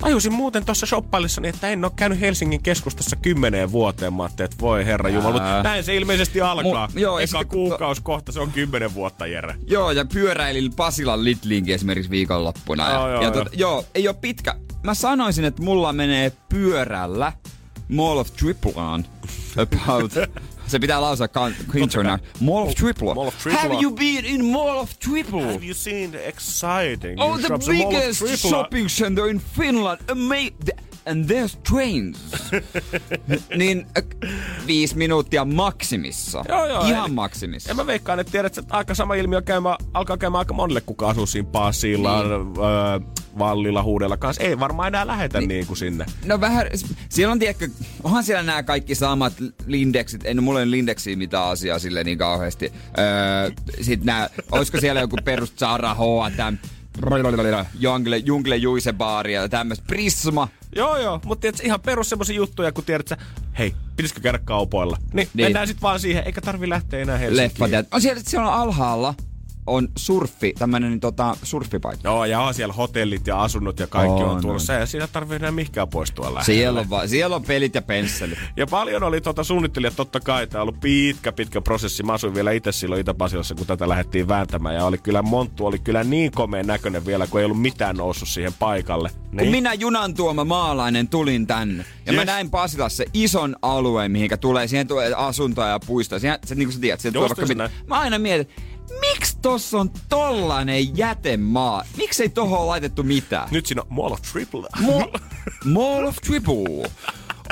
tajusin muuten tuossa shoppailissani, että en ole käynyt Helsingin keskustassa kymmeneen vuoteen. Mä ajattelin, että voi herra Jumala, mutta näin se ilmeisesti alkaa. Mu- joo, Eka sitten- kuukausi kohta, se on kymmenen vuotta, Jere. Joo, ja pyöräilin Pasilan Litlinkin esimerkiksi viikonloppuna. Joo, ja, joo, ja joo. Tota, joo, ei ole pitkä. Mä sanoisin, että mulla menee pyörällä Mall of Triplan about... Se pitää lausua Quintona. Mall of Tripla. Mall of Tripla. Have you been in Mall of Tripla? Have you seen the exciting Oh, the shops at Mall of biggest shopping center in Finland. Ama- and there's trains. niin äh, viisi minuuttia maksimissa. Joo, joo, Ihan eli- maksimissa. Ja mä veikkaan, että tiedät, että aika sama ilmiö käymä, alkaa käymään aika monelle, kuka asuu siinä Pasilla, niin. öö, Vallilla, Huudella kanssa. Ei varmaan enää lähetä niin, niin kuin sinne. No vähän, siellä on tiedätkö, onhan siellä nämä kaikki samat Lindexit, en mulla ole Lindexiä mitään asiaa sille niin kauheasti. Öö, sit nää, olisiko siellä joku perus Zara, H&M, Jungle, Jungle Juise baari ja tämmöistä Prisma. Joo, joo, mutta tiedät, ihan perus semmosia juttuja, kun tiedät, että hei, pitäisikö käydä kaupoilla. Niin, Niin. mennään sitten vaan siihen, eikä tarvi lähteä enää Helsinkiin. Leffat. ja- On siellä, siellä on alhaalla on surffi, tämmönen tota, surffipaikka. Joo, ja on siellä hotellit ja asunnot ja kaikki on, On, tulossa. on. Ja siinä tarvii enää mihinkään poistua lähelle. Siellä on, va- siellä on pelit ja pensselit. Ja paljon oli tuota suunnittelijat totta kai. Tämä on ollut pitkä, pitkä prosessi. Mä asuin vielä itse silloin Itä-Pasilassa, kun tätä lähdettiin vääntämään. Ja oli kyllä Monttu oli kyllä niin komeen näköinen vielä, kun ei ollut mitään noussut siihen paikalle. Kun Niin. minä junan tuoma maalainen tulin tänne. Ja mä Yes. näin Pasilassa ison alueen, mihinkä tulee, siihen tulee asuntoja ja puistoja. Siihen, se, niin kuin sä tiedät, siihen tulee vaikka mit... Mä aina mietin, miksi tossa on tollanen jätemaa? Miksi ei tohon laitettu mitään? Nyt siinä on Mall of Triple. Mo- Mall of Triple.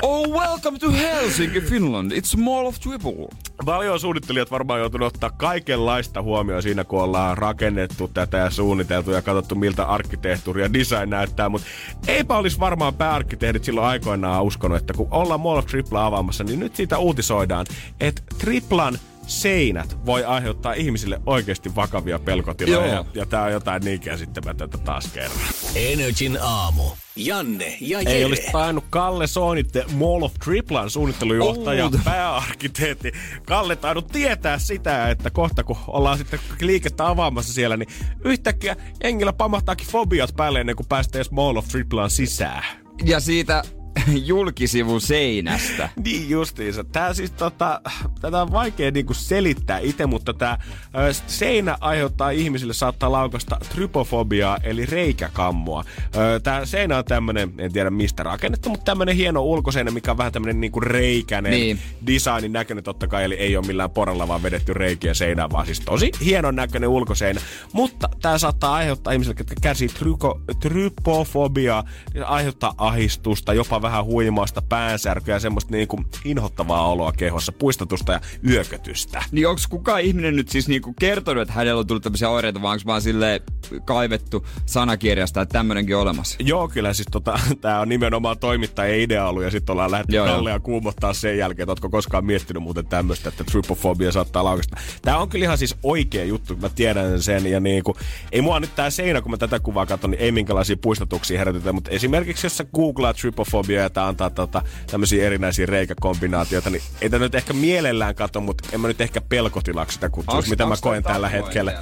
Oh, welcome to Helsinki, Finland. It's Mall of Triple. Paljon suunnittelijat varmaan joutunut ottaa kaikenlaista huomioon siinä, kun ollaan rakennettu tätä ja suunniteltu ja katsottu, miltä arkkitehtuuri ja design näyttää. Mutta eipä olisi varmaan pääarkkitehdit silloin aikoinaan uskonut, että kun ollaan Mall of Tripla avaamassa, niin nyt siitä uutisoidaan, että Triplan seinät voi aiheuttaa ihmisille oikeasti vakavia pelkotiloja. Joo. Ja, ja tää on jotain niin käsittämätöntä taas kerran. Energin aamu. Janne ja Jere. Ei olisi tainnut Kalle Soonitte Mall of Triplan suunnittelujohtaja, Outo. pääarkkitehti. Kalle tainnut tietää sitä, että kohta kun ollaan sitten liikettä avaamassa siellä, niin yhtäkkiä jengillä pamahtaakin fobiat päälle ennen kuin päästään edes Mall of Triplan sisään. Ja siitä julkisivun seinästä. Niin justiinsa. Tää siis tota, tätä on vaikea niinku selittää itse, mutta tää ö, seinä aiheuttaa ihmisille saattaa laukasta trypofobiaa, eli reikäkammoa. Ö, Tää seinä on tämmönen, en tiedä mistä rakennettu, mutta tämmönen hieno ulkoseinä, mikä on vähän tämmönen niinku reikäinen Niin. designin näköinen totta kai, eli ei ole millään poralla vaan vedetty reikiä seinään, vaan siis tosi hienon näköinen ulkoseinä. Mutta tää saattaa aiheuttaa ihmisille, jotka kärsii tryko, trypofobiaa, niin aiheuttaa ahistusta, jopa vähän huimausta, päänsärkyä ja semmoista niinku inhottavaa oloa kehossa, puistatusta ja yökötystä. Niin onko kukaan ihminen nyt siis niinku kertonut, että hänellä on tullut tämmöisiä oireita, vai onko vaan sille kaivettu sanakirjasta, että tämmöinenkin olemassa? Joo, kyllä siis tota, tää on nimenomaan toimittajien idea ollut ja sitten ollaan lähdetty. Kallea kuumottaa sen jälkeen, että ootko koskaan miettinyt muuten tämmöistä, että trypofobia saattaa laukasta. Tää on kyllä ihan siis oikea juttu, mä tiedän sen ja niinku, ei mua nyt tää seinä, kun mä tätä kuvaa katson, niin ei minkälaisia puistatuksia herätetä, mutta esimerkiksi jos sä googlaat trypofobia ja tää antaa tota, tämmöisiä erinäisiä reikäkombinaatioita, niin ei nyt ehkä mielellään katso, mutta en mä nyt ehkä pelkotilaksi sitä kutsuisi, Onks- mitä mä koen tällä hetkellä.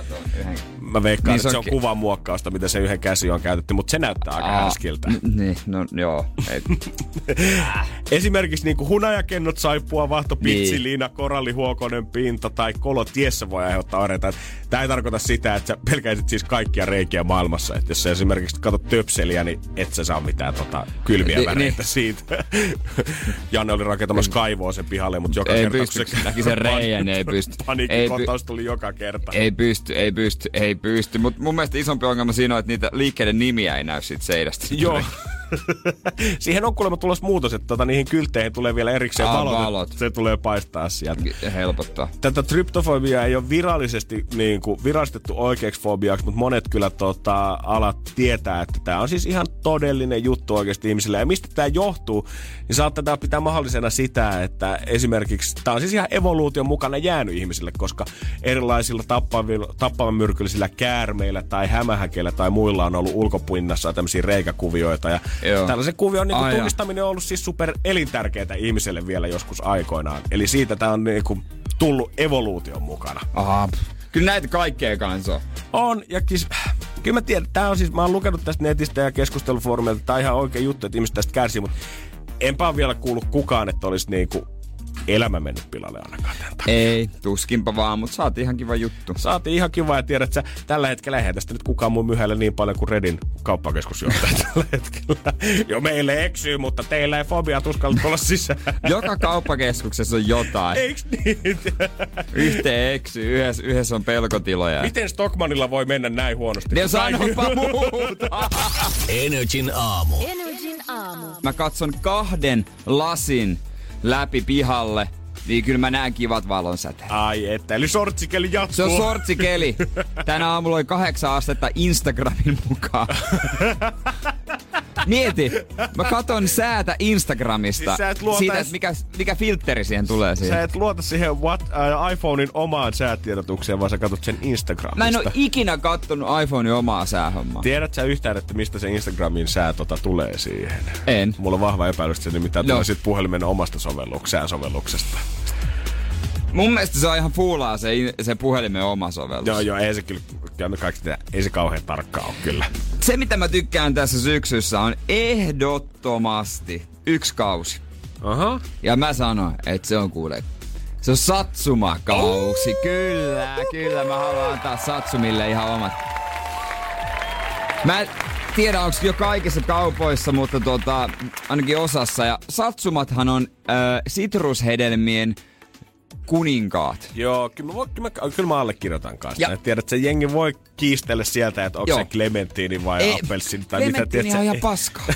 Mä veikkaan, Niin se että se on on ki- kuvanmuokkausta, mitä se yhden käsi on käytetty, mutta se näyttää aika härskiltä. n- Niin, no joo. Ei. Esimerkiksi niin kuin hunajakennot, saippua, vahto, pitsi, Niin. liina, koralli, huokonen, pinta tai kolo tiessä voi aiheuttaa oireita. Tämä ei tarkoita sitä, että sä pelkäisit siis kaikkia reikiä maailmassa. Että jos sä esimerkiksi katsot töpseliä, niin et sä saa mitään tota, kylmiä Ni- väreitä niin. Siitä. Janne oli rakentamassa kaivoa sen pihalle, mutta joka Ei kerta pysty, kun se näki sen reijän, ei pysty. Ei Paniikkikohtaus tuli joka kerta. Ei pysty, ei pysty, ei pysty. Mutta mun mielestä isompi ongelma siinä on, että niitä liikkeiden nimiä ei näy siitä seinästä. Joo. Siihen on kuulemma tulossa muutos, että tota, niihin kyltteihin tulee vielä erikseen Aa, valot. että valot. Se tulee paistaa sieltä. Helpottaa. Tätä tryptofobiaa ei ole virallisesti niin kuin, virallistettu oikeaksi fobiaksi, mutta monet kyllä tota, alat tietää, että tämä on siis ihan todellinen juttu oikeasti ihmisille. Ja mistä tämä johtuu, niin saattaa tää pitää mahdollisena sitä, että esimerkiksi tämä on siis ihan evoluution mukana jäänyt ihmisille, koska erilaisilla tappavilla, tappavamyrkyllisillä käärmeillä tai hämähäkeillä tai muilla on ollut ulkopinnassa tämmöisiä reikäkuvioita. Ja Joo. tällaisen kuvion niin kuin, tunnistaminen on ollut siis super elintärkeää ihmiselle vielä joskus aikoinaan. Eli siitä tämä on niin kuin, tullut evoluution mukana. Aha. Kyllä näitä kaikkea kanssa on. Ja siis, kyllä mä tiedän, tää on siis, mä oon lukenut tästä netistä ja keskustelufoorumeilta, tää on ihan oikea juttu, että ihmiset tästä kärsii, mutta enpä ole vielä kuullut kukaan, että olisi niinku elämä mennyt pilalle ainakaan tämän takia. Ei, tuskinpa vaan, mutta saatiin ihan kiva juttu. Saatiin ihan kiva ja tiedät, että sä, tällä hetkellä eihän tästä nyt kukaan mun myhäillä niin paljon kuin Redin kauppakeskusjohtaja tällä hetkellä. Jo meille eksyy, mutta teillä ei fobia tuskalla tulla sisään. Joka kauppakeskuksessa on jotain. Eiks niin? Yhteen eksy, yhdessä, yhdessä on pelkotiloja. Miten Stockmanilla voi mennä näin huonosti? Ne sanopa muuta! Energin aamu. Energin aamu. Mä katson kahden lasin läpi pihalle, niin kyllä mä näen kivat valonsäteet. Ai että, eli sortsikeli jatkuu. Se on sortsikeli. Tänä aamulla oli kahdeksan astetta Instagramin mukaan. Mieti, mä katon säätä Instagramista Siis sä et luota siitä, että mikä, mikä filtteri siihen tulee siihen. Sä et luota siihen what, äh, iPhonein omaan säätiedotukseen, vaan sä katsot sen Instagramista. Mä en oo ikinä kattonut iPhonein omaa säähommaa. Tiedät sä yhtään, että mistä se Instagramin sää tota tulee siihen? En. Mulla on vahva epäilys, että se nimittäin No. tulee sit puhelimen omasta sovelluksesta. Mun mielestä se on ihan fuulaa se, se puhelimen oma sovellus. Joo, joo, ei se kyllä, kaikki ei se kauhean tarkkaa ole kyllä. Se mitä mä tykkään tässä syksyssä on ehdottomasti yksi kausi. Aha. Ja mä sanon, että se on kuule se on Satsuma-kausi. Kyllä, kyllä. Mä haluan antaa Satsumille ihan omat. Mä en tiedä, onko jo kaikissa kaupoissa, mutta tota, ainakin osassa. Ja Satsumathan on äh, sitrushedelmien kuninkaat. Joo, kyllä mä, kyllä mä, kyllä mä allekirjoitan kanssa. Ja-. Tiedät, että se jengi voi kiistellä sieltä, että onko Joo. se Clementini vai appelsin tai mitä. Tiedät on ihan paska.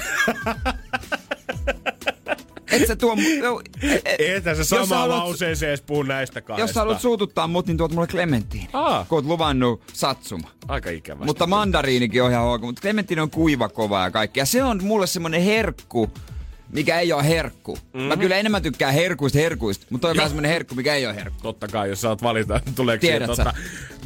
Et sä tuo... No, Eihän se Jos sä samaan haluat- lauseeseen edes puhu näistä kahdesta. jos sä haluat suututtaa mut, niin tuot mulle Clementine. Aa. Kun oot luvannut Satsuma. Aika ikävä. Mutta mandariinikin on ihan ok, mutta Clementine on kuiva, kova ja kaikki. Ja se on mulle semmonen herkku, mikä ei ole herkku. Mm-hmm. Mä kyllä enemmän tykkään herkuista herkuista, mutta on vähän semmonen herkku, mikä ei ole herkku. Totta kai, jos saat valita, tuleeko Tiedät siihen tota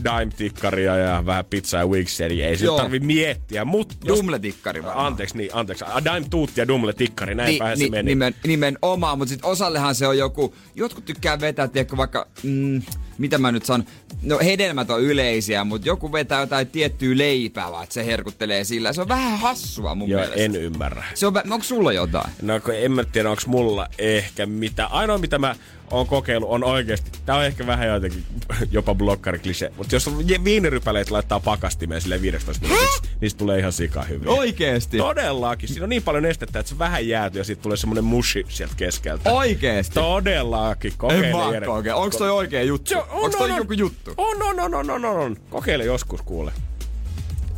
dime-tikkaria ja vähän pizzaa ja wingsia, niin ei Joo. tarvi miettiä. Mut jos... Dumletikkari varmaan. Anteeksi, niin, anteeksi. A dime tuutti ja dumle tikkari, näinpähän se meni. nimen, nimenomaan, mutta sitten osallehan se on joku, jotkut tykkää vetää, tiedätkö, vaikka, mm, mitä mä nyt sanon, no hedelmät on yleisiä, mutta joku vetää jotain tiettyä leipää, vaan että se herkuttelee sillä. Se on vähän hassua mun Joo, mielestä. en ymmärrä. Se on, onko sulla jotain? No en mä tiedä, onko mulla ehkä mitä. Ainoa mitä mä oon kokeillut on oikeasti, tää on ehkä vähän jotenkin jopa blokkariklisee, mutta jos viinirypäleet laittaa pakastimeen sille 15 minuutiksi, niistä tulee ihan sika hyviä. Oikeesti? Todellakin. Siinä on niin paljon nestettä, että se vähän jäätyy ja siitä tulee semmonen mushi sieltä keskeltä. Oikeesti? Todellakin. Kokeile En. Onko toi oikea juttu? On- on, Onko toi on, joku on. juttu? On, on, on, on, on, on, on. Kokeile joskus, kuule.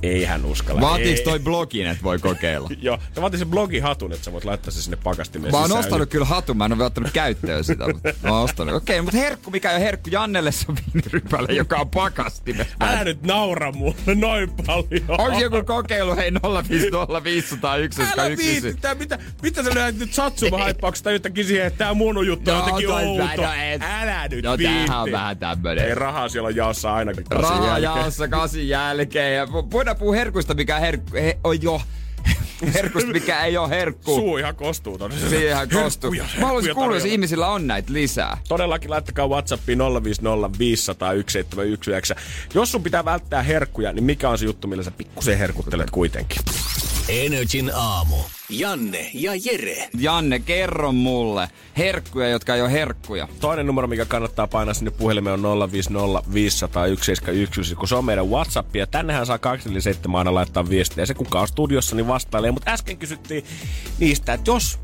Ei hän uskalla. Vaatiiks Ei. toi blogin, että voi kokeilla? Joo, se vaatii sen blogihatun, että sä voit laittaa se sinne pakastimeen Mä oon sisään. ostanut kyllä hatun, mä en ole ottanut käyttöön sitä, mutta mä oon ostanut. Okei, okay, mutta herkku, mikä ole herkku, Jannelle se on viinirypäle, joka on pakastimessa. Älä nyt naura mulle noin paljon. Onko joku kokeilu, hei 050 500 Älä viitti, tää, mitä, mitä sä löydät nyt satsuma haippauksesta tai jotenkin siihen, että tää mun juttu on No, jotenkin outo. vähän, et- Älä nyt No viitti. on vähän tämmönen. Ei rahaa siellä on jaossa ainakin kasin Rahaa jaossa kasin jälkeen. Ja voidaan puhua herkuista, mikä herkku, he, on jo. Herkusta, mikä ei ole herkku. Suu ihan kostuu tonne. Siihen kostuu. Herkkuja, Mä haluaisin kuulla, jos ihmisillä on näitä lisää. Todellakin laittakaa Whatsappiin 050 500 1719. Jos sun pitää välttää herkkuja, niin mikä on se juttu, millä sä pikkusen herkuttelet kuitenkin? Energin aamu. Janne ja Jere. Janne, kerro mulle herkkuja, jotka ei ole herkkuja. Toinen numero, mikä kannattaa painaa sinne puhelimeen on 050 500 1719, kun se on meidän WhatsApp. Ja tännehän saa 247 aina laittaa viestiä. Ja se kuka on studiossa, niin vastailee. Mutta äsken kysyttiin niistä, että jos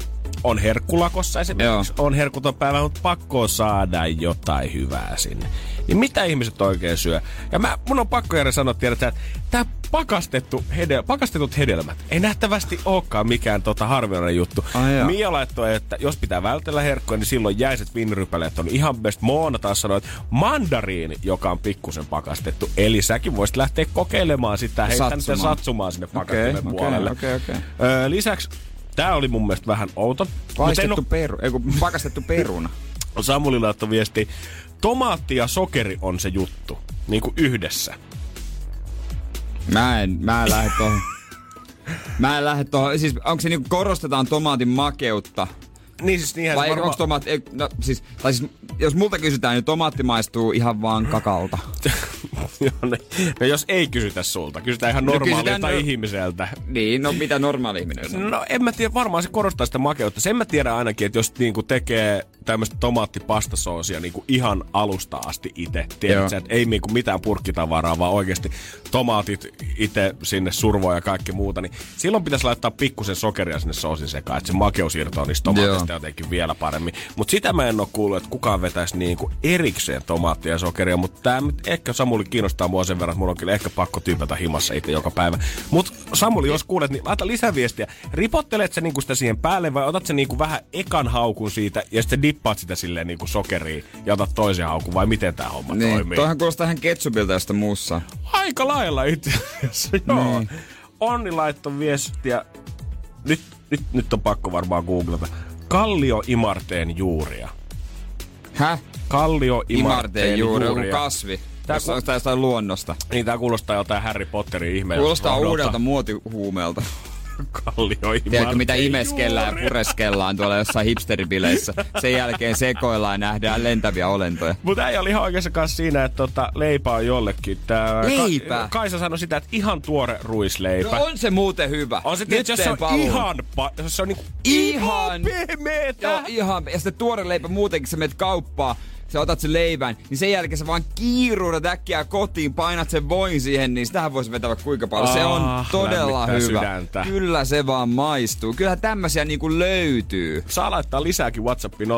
on herkkulakossa esimerkiksi, on herkuton päivä, mutta pakko saada jotain hyvää sinne. Niin mitä ihmiset oikein syö? Ja mä, mun on pakko Jere sanoa, tiedätkö, että tää pakastettu hedel, pakastetut hedelmät ei nähtävästi olekaan mikään tota harvinainen juttu. Ai. Mia laittoi, että jos pitää vältellä herkkoja, niin silloin jäiset vinrypäleet on ihan best. Moona taas sanoi, että mandariini, joka on pikkusen pakastettu. Eli säkin voisit lähteä kokeilemaan sitä, heittää Satsumaan. satsumaan sinne pakastimen okei, puolelle. okei, okei. Öö, lisäksi Tää oli mun mielestä vähän outo. Paistettu oo- peru, ei pakastettu peruna. Samuli laittoi viesti, tomaatti ja sokeri on se juttu. Niin kuin yhdessä. Mä en, mä en lähde tohon. Mä en lähde tohon. Siis onko se niinku korostetaan tomaatin makeutta? Niin siis niinhän Vai se varmaan... onko tomaatti, ei, no, siis, tai siis, jos multa kysytään, niin tomaatti maistuu ihan vaan kakalta. No jos ei kysytä sulta, kysytään ihan No normaalilta kysytään no- ihmiseltä. Niin, no mitä normaali ihminen sanoo. No en mä tiedä, varmaan se korostaa sitä makeutta. Sen mä tiedän ainakin, että jos niinku tekee tämmöistä tomaattipastasoosia niinku ihan alusta asti itse, tiedätkö, että ei niinku mitään purkkitavaraa, vaan oikeasti tomaatit itse sinne survoa ja kaikki muuta, niin silloin pitäisi laittaa pikkusen sokeria sinne soosin sekaan, että se makeus irtoaa niistä tomaateista jotenkin vielä paremmin. Mutta sitä mä en ole kuullut, että kukaan vetäisi niinku erikseen tomaattia ja sokeria, mutta tämä ehkä Samuli kiinnostaa mua sen verran, että mulla on kyllä ehkä pakko tyypätä himassa itse joka päivä. Mutta Samuli, jos kuulet, niin laita lisäviestiä. Ripottelet sä niinku sitä siihen päälle vai otat sä niinku vähän ekan haukun siitä ja sitten dippaat sitä silleen niinku sokeriin ja otat toisen haukun vai miten tämä homma Niin, toimii? toihan kuulostaa ihan ketchupilta josta muussa. Aika lailla itse asiassa, joo. Niin. Onni laittoi viestiä. Nyt, nyt, nyt on pakko varmaan googlata. Kallio imarteen juuria. Häh? Kallio Imarteen juuri, joku juuria. kasvi. Tää Tää ku- on jostain, jostain luonnosta. Niin tää kuulostaa jotain Harry Potterin ihmeeltä. Kuulostaa uudelta muotihuumelta. Kallio Tiedätkö mitä imeskellaan ja pureskellaan tuolla jossain hipsteribileissä. Sen jälkeen sekoillaan ja nähdään lentäviä olentoja. Mutta ei oli ihan oikeassa kanssa siinä, että tota, leipä on jollekin. Tää, Leipä? Ka- Kaisa sanoi sitä, että ihan tuore ruisleipä. No on se muuten hyvä. on se tietysti, jos se on paluun. ihan, pa- jos se on niinku Ihan. pehmeetä. Joo, ihan. Ja sitten tuore leipä muutenkin, sä menet kauppaan, sä otat sen leivän, niin sen jälkeen sä vaan kiiruudat äkkiä kotiin, painat sen voin siihen, niin sitähän voisi vetää vaikka kuinka paljon. se on Ah, todella hyvä. sydäntä. Kyllä se vaan maistuu. Kyllähän tämmösiä niinku löytyy. Saa laittaa lisääkin WhatsAppiin 050501719.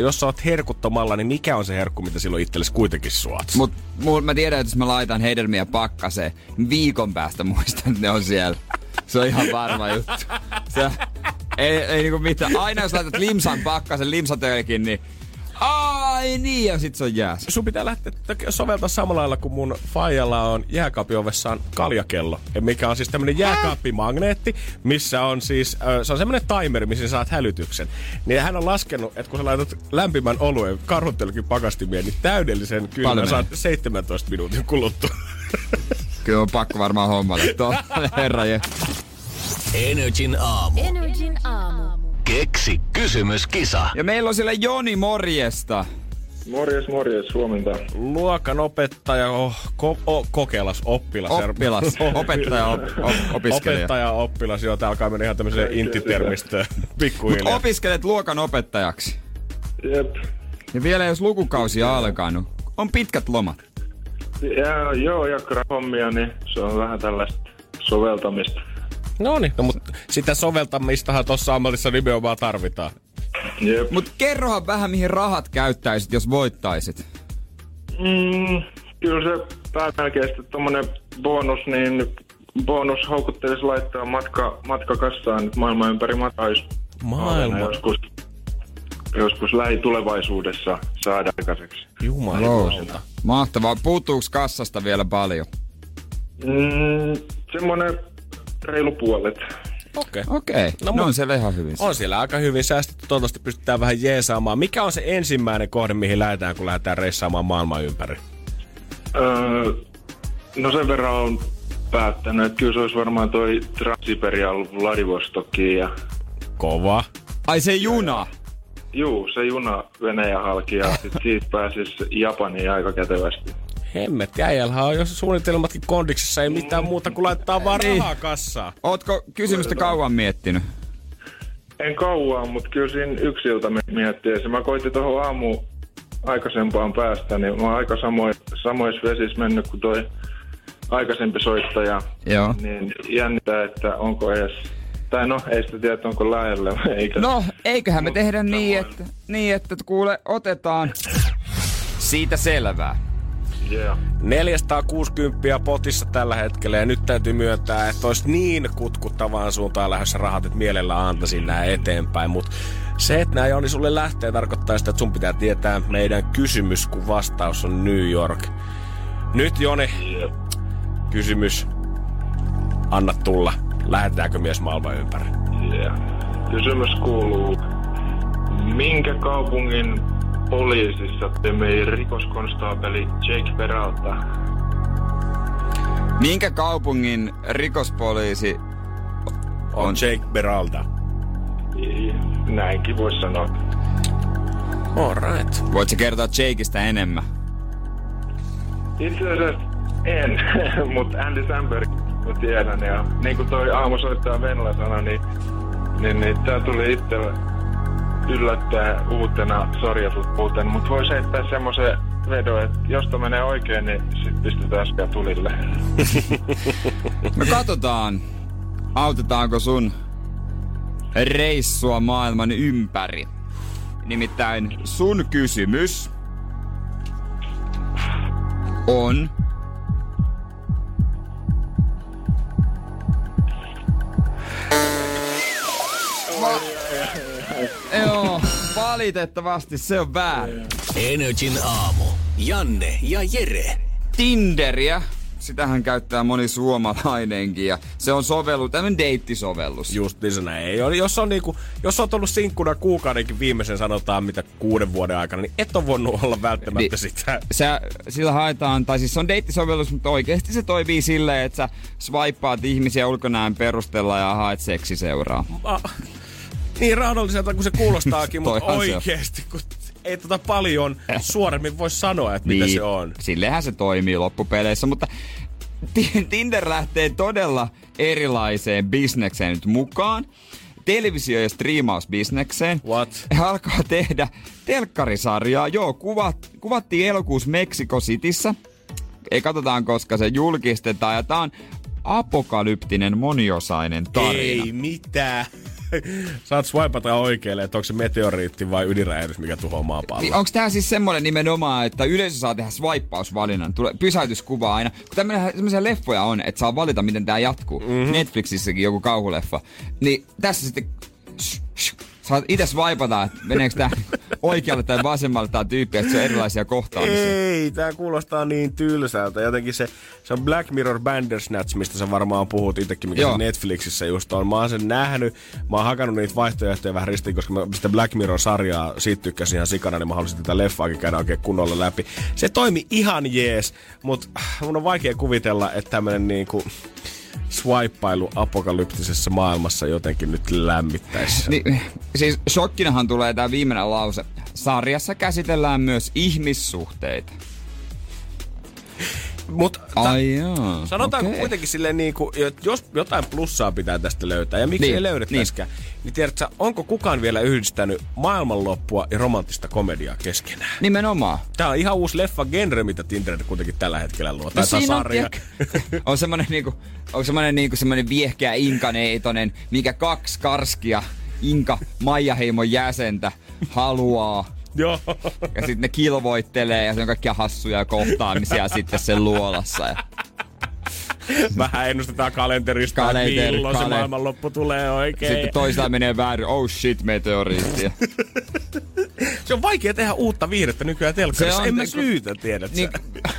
Jos sä oot herkuttomalla, niin mikä on se herkku, mitä silloin itsellesi kuitenkin suot? Mut mul, mä tiedän, että jos mä laitan hedelmiä pakkaseen, niin viikon päästä muistan, että ne on siellä. Se on ihan varma juttu. Se, ei, ei niinku mitään. Aina jos laitat limsan pakkasen, limsatölkin, niin ai niin, ja sit se on jääs. Sun pitää lähteä soveltaa samalla lailla kuin mun faijalla on jääkaapin ovessaan kaljakello, mikä on siis tämmönen jääkaappimagneetti, missä on siis, se on semmonen timeri, missä sä saat hälytyksen. Niin hän on laskenut, että kun sä laitat lämpimän oluen karhuttelkin pakastimien, niin täydellisen kyllä saat 17 minuutin kuluttua. Kyllä on pakko varmaan hommata. Tuolla herra je. Energin aamu. Energin aamu. Keksi kysymyskisa. Ja meillä on siellä Joni morjesta. Morjes, morjes, huomenta. Luokan opettaja, oh, ko, oh, kokeilas, oppilas. Oppilas, opettaja, op, op, opiskelija. Opettaja, oppilas, joo, tää alkaa mennä ihan tämmöiseen intitermistöön pikkuhiljaa. Opiskelet luokan opettajaksi. Jep. Ja vielä jos lukukausi on alkanut, on pitkät lomat. Ja, joo, jakkaраhommia, niin se on vähän tällaista soveltamista. No niin, no, mutta sitä soveltamistahan tuossa ammatissa nimenomaan tarvitaan. Jep. Mut kerrohan vähän mihin rahat käyttäisit, jos voittaisit. Mm, kyllä se päämelkeistä tommonen bonus, niin bonus houkuttelisi laittaa matka, matkakassaan nyt maailman ympäri matais. Maailma. Joskus, joskus lähitulevaisuudessa saada aikaiseksi. Jumalauta. Mahtavaa. Puuttuuko kassasta vielä paljon? Mm, semmonen reilu puolet. Okei. Okay. Okei, okay. No no, on siellä ihan hyvin. On siellä aika hyvin säästetty, toivottavasti pystytään vähän jeesaamaan. Mikä on se ensimmäinen kohde, mihin lähdetään, kun lähdetään reissaamaan maailman ympäri? Öö, no sen verran on päättänyt, että kyllä se olisi varmaan toi Transsiberian Vladivostokiin ja Kova. Ai se juna. juu, se juna Venäjän halki ja sit siitä pääsis Japaniin aika kätevästi. Hemmet, äijällähän on jos suunnitelmatkin kondiksessa, ei mitään muuta kuin laittaa vaan rahaa kassaan. Ootko kysymystä kauan miettinyt? En kauan, mutta kyllä siinä yksi ilta miettii. Mä koitin tuohon aamu aikaisempaan päästä, niin mä oon aika samo, samoissa vesissä mennyt kuin toi aikaisempi soittaja. Joo. Niin jännittää, että onko edes... Tai no, ei sitä tiedä, onko lähellä. Eikä No, eiköhän me Mut tehdä niin, samoin. että, niin, että kuule, otetaan Siitä selvää. Yeah. 460 potissa tällä hetkellä ja nyt täytyy myöntää, että olisi niin kutkuttavaan suuntaan lähdössä rahat, että mielellä antaisin nämä eteenpäin. Mutta se, että nämä Joni sulle lähtee, tarkoittaa sitä, että sun pitää tietää meidän kysymys, kun vastaus on New York. Nyt Joni, Yep. kysymys. Anna tulla. Lähetäänkö mies maailman ympäri? Yeah. Kysymys kuuluu, minkä kaupungin poliisissa tömii rikoskonstaapeli Jake Peralta? Minkä kaupungin rikospoliisi On, On. Jake Beralda. I- Näinkin voisi sanoa. All right. Voitko kertoa Jakeista enemmän? Itse asiassa en, mutta Andy Samberg mä tiedän. Ja niin kuin toi aamusoittaja Venla sanoi, niin, niin, niin tää tuli itselle yllättää uutena sarjatuttuuteen. Mutta voisi heittää semmoisen vedon, että jos tämä menee oikein, niin sit pistetään sitä tulille. No katsotaan, autetaanko sun reissua maailman ympäri. Nimittäin sun kysymys on... Joo, valitettavasti se on väärin. Energin aamu. Janne ja Jere. Tinderiä, sitähän käyttää moni suomalainenkin ja se on sovellus, tämmönen deittisovellus. Just niin se näin. Ei ole- Jos on, niinku, jos oot ollut sinkkuna kuukaudenkin viimeisen sanotaan mitä kuuden vuoden aikana, niin et ole voinut olla välttämättä Niin. sitä. Sä, sillä haetaan, tai siis se on deittisovellus, mutta oikeasti se toimii silleen, että sä swipeaat ihmisiä ulkonäön perusteella ja haet seksiseuraa. Ah, niin raadolliselta kuin se kuulostaakin, mutta oikeesti, kun ei tota paljon suoremmin voi sanoa, että mitä Niin, se on. Sillehän se toimii loppupeleissä, mutta Ti- Tinder lähtee todella erilaiseen bisnekseen nyt mukaan. Televisio- ja striimausbisnekseen. What? He alkaa tehdä telkkarisarjaa. Joo, kuvat, kuvattiin elokuussa Meksiko Cityssä. Ei katsotaan, koska se julkistetaan. Ja tää on apokalyptinen moniosainen tarina. Ei mitään. Saat swipata oikealle, että onko se meteoriitti vai ydinräjähdys, mikä tuhoaa maapallon. Niin onko tämä siis semmoinen nimenomaan, että yleisö saa tehdä swipeausvalinnan, tulee pysäytyskuva aina. Kun tämmöisiä leffoja on, että saa valita, miten tämä jatkuu. Mm-hmm. Netflixissäkin joku kauhuleffa. Niin tässä sitten saat itse swipata, että meneekö tää oikealle tai vasemmalle tää tyyppi, että se on erilaisia kohtaamisia. Ei, tää kuulostaa niin tylsältä. Jotenkin se, se on Black Mirror Bandersnatch, mistä sä varmaan puhut itsekin, mikä Joo. se Netflixissä just on. Mä oon sen nähnyt, mä oon hakannut niitä vaihtoehtoja vähän ristiin, koska mä sitä Black Mirror-sarjaa siitä tykkäsin ihan sikana, niin mä halusin tätä leffaakin käydä oikein kunnolla läpi. Se toimi ihan jees, mutta mun on vaikea kuvitella, että tämmönen niinku swipeilu apokalyptisessa maailmassa jotenkin nyt lämmittäisi. Niin, siis shokkinahan tulee tää viimeinen lause. Sarjassa käsitellään myös ihmissuhteita. Mut, Ai joo. Sanotaanko okei. kuitenkin silleen niin kuin, että jos jotain plussaa pitää tästä löytää, ja miksi Niin, ei löydettäisikään, niin. niin tiedätkö, onko kukaan vielä yhdistänyt maailmanloppua ja romanttista komediaa keskenään? Nimenomaan. Tää on ihan uusi leffa genre, mitä Tinder kuitenkin tällä hetkellä luo. Tai No on, sarja. tiedätkö, on semmonen niinku, on semmonen niinku semmonen viehkeä inkaneitonen, mikä kaksi karskia Inka Maijaheimon jäsentä haluaa. Joo. Ja sitten ne kilvoittelee ja se on kaikkia hassuja kohtaamisia sitten sen luolassa. Ja Vähän ennustetaan kalenterista, Kalenteri, että milloin se kale- maailmanloppu tulee oikein. sitten toistaan menee väärin, oh shit, meteoriitti. Se on vaikea tehdä uutta viihdettä nykyään telkkarissa. Se en mä niin kun- syytä, tiedät niin, sä.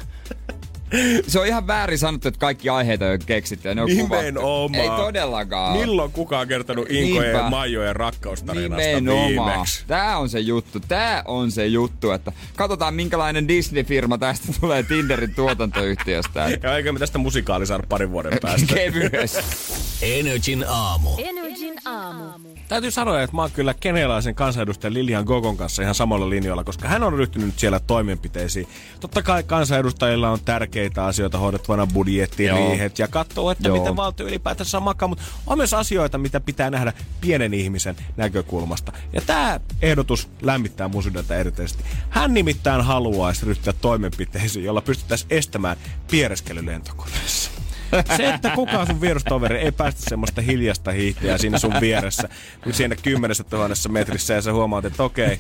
Se on ihan väärin sanottu, että kaikki aiheet on keksitty ja ne on Nimenomaan. kuvattu. Ei todellakaan. Milloin kukaan on kertonut Inkojen ja. Maijojen rakkaustarinasta Nimenomaan. viimeksi? Tää on se juttu. Tää on se juttu, että katsotaan minkälainen Disney-firma tästä tulee Tinderin tuotantoyhtiöstä. Ja eikö me tästä musikaali saada parin vuoden päästä? Kevyesti. Energin aamu. Energin aamu. Täytyy sanoa, että mä oon kyllä kenelaisen kansanedustajan Lilian Gogon kanssa ihan samalla linjoilla, koska hän on ryhtynyt siellä toimenpiteisiin. Totta kai kansanedustajilla on tärkeitä asioita hoidettavana budjettiriihet ja katsoo, että Joo. miten valtio ylipäätänsä makaa, mutta on myös asioita, mitä pitää nähdä pienen ihmisen näkökulmasta. Ja tämä ehdotus lämmittää mun sydäntä erityisesti. Hän nimittäin haluaisi ryhtyä toimenpiteisiin, jolla pystyttäisiin estämään piereskely lentokoneessa. Se, että kuka on sun vierustoveri, ei päästä semmoista hiljasta hiihtiä siinä sun vieressä, kun siinä kymmenessä tuhannessa metrissä ja sä huomaat, että okei,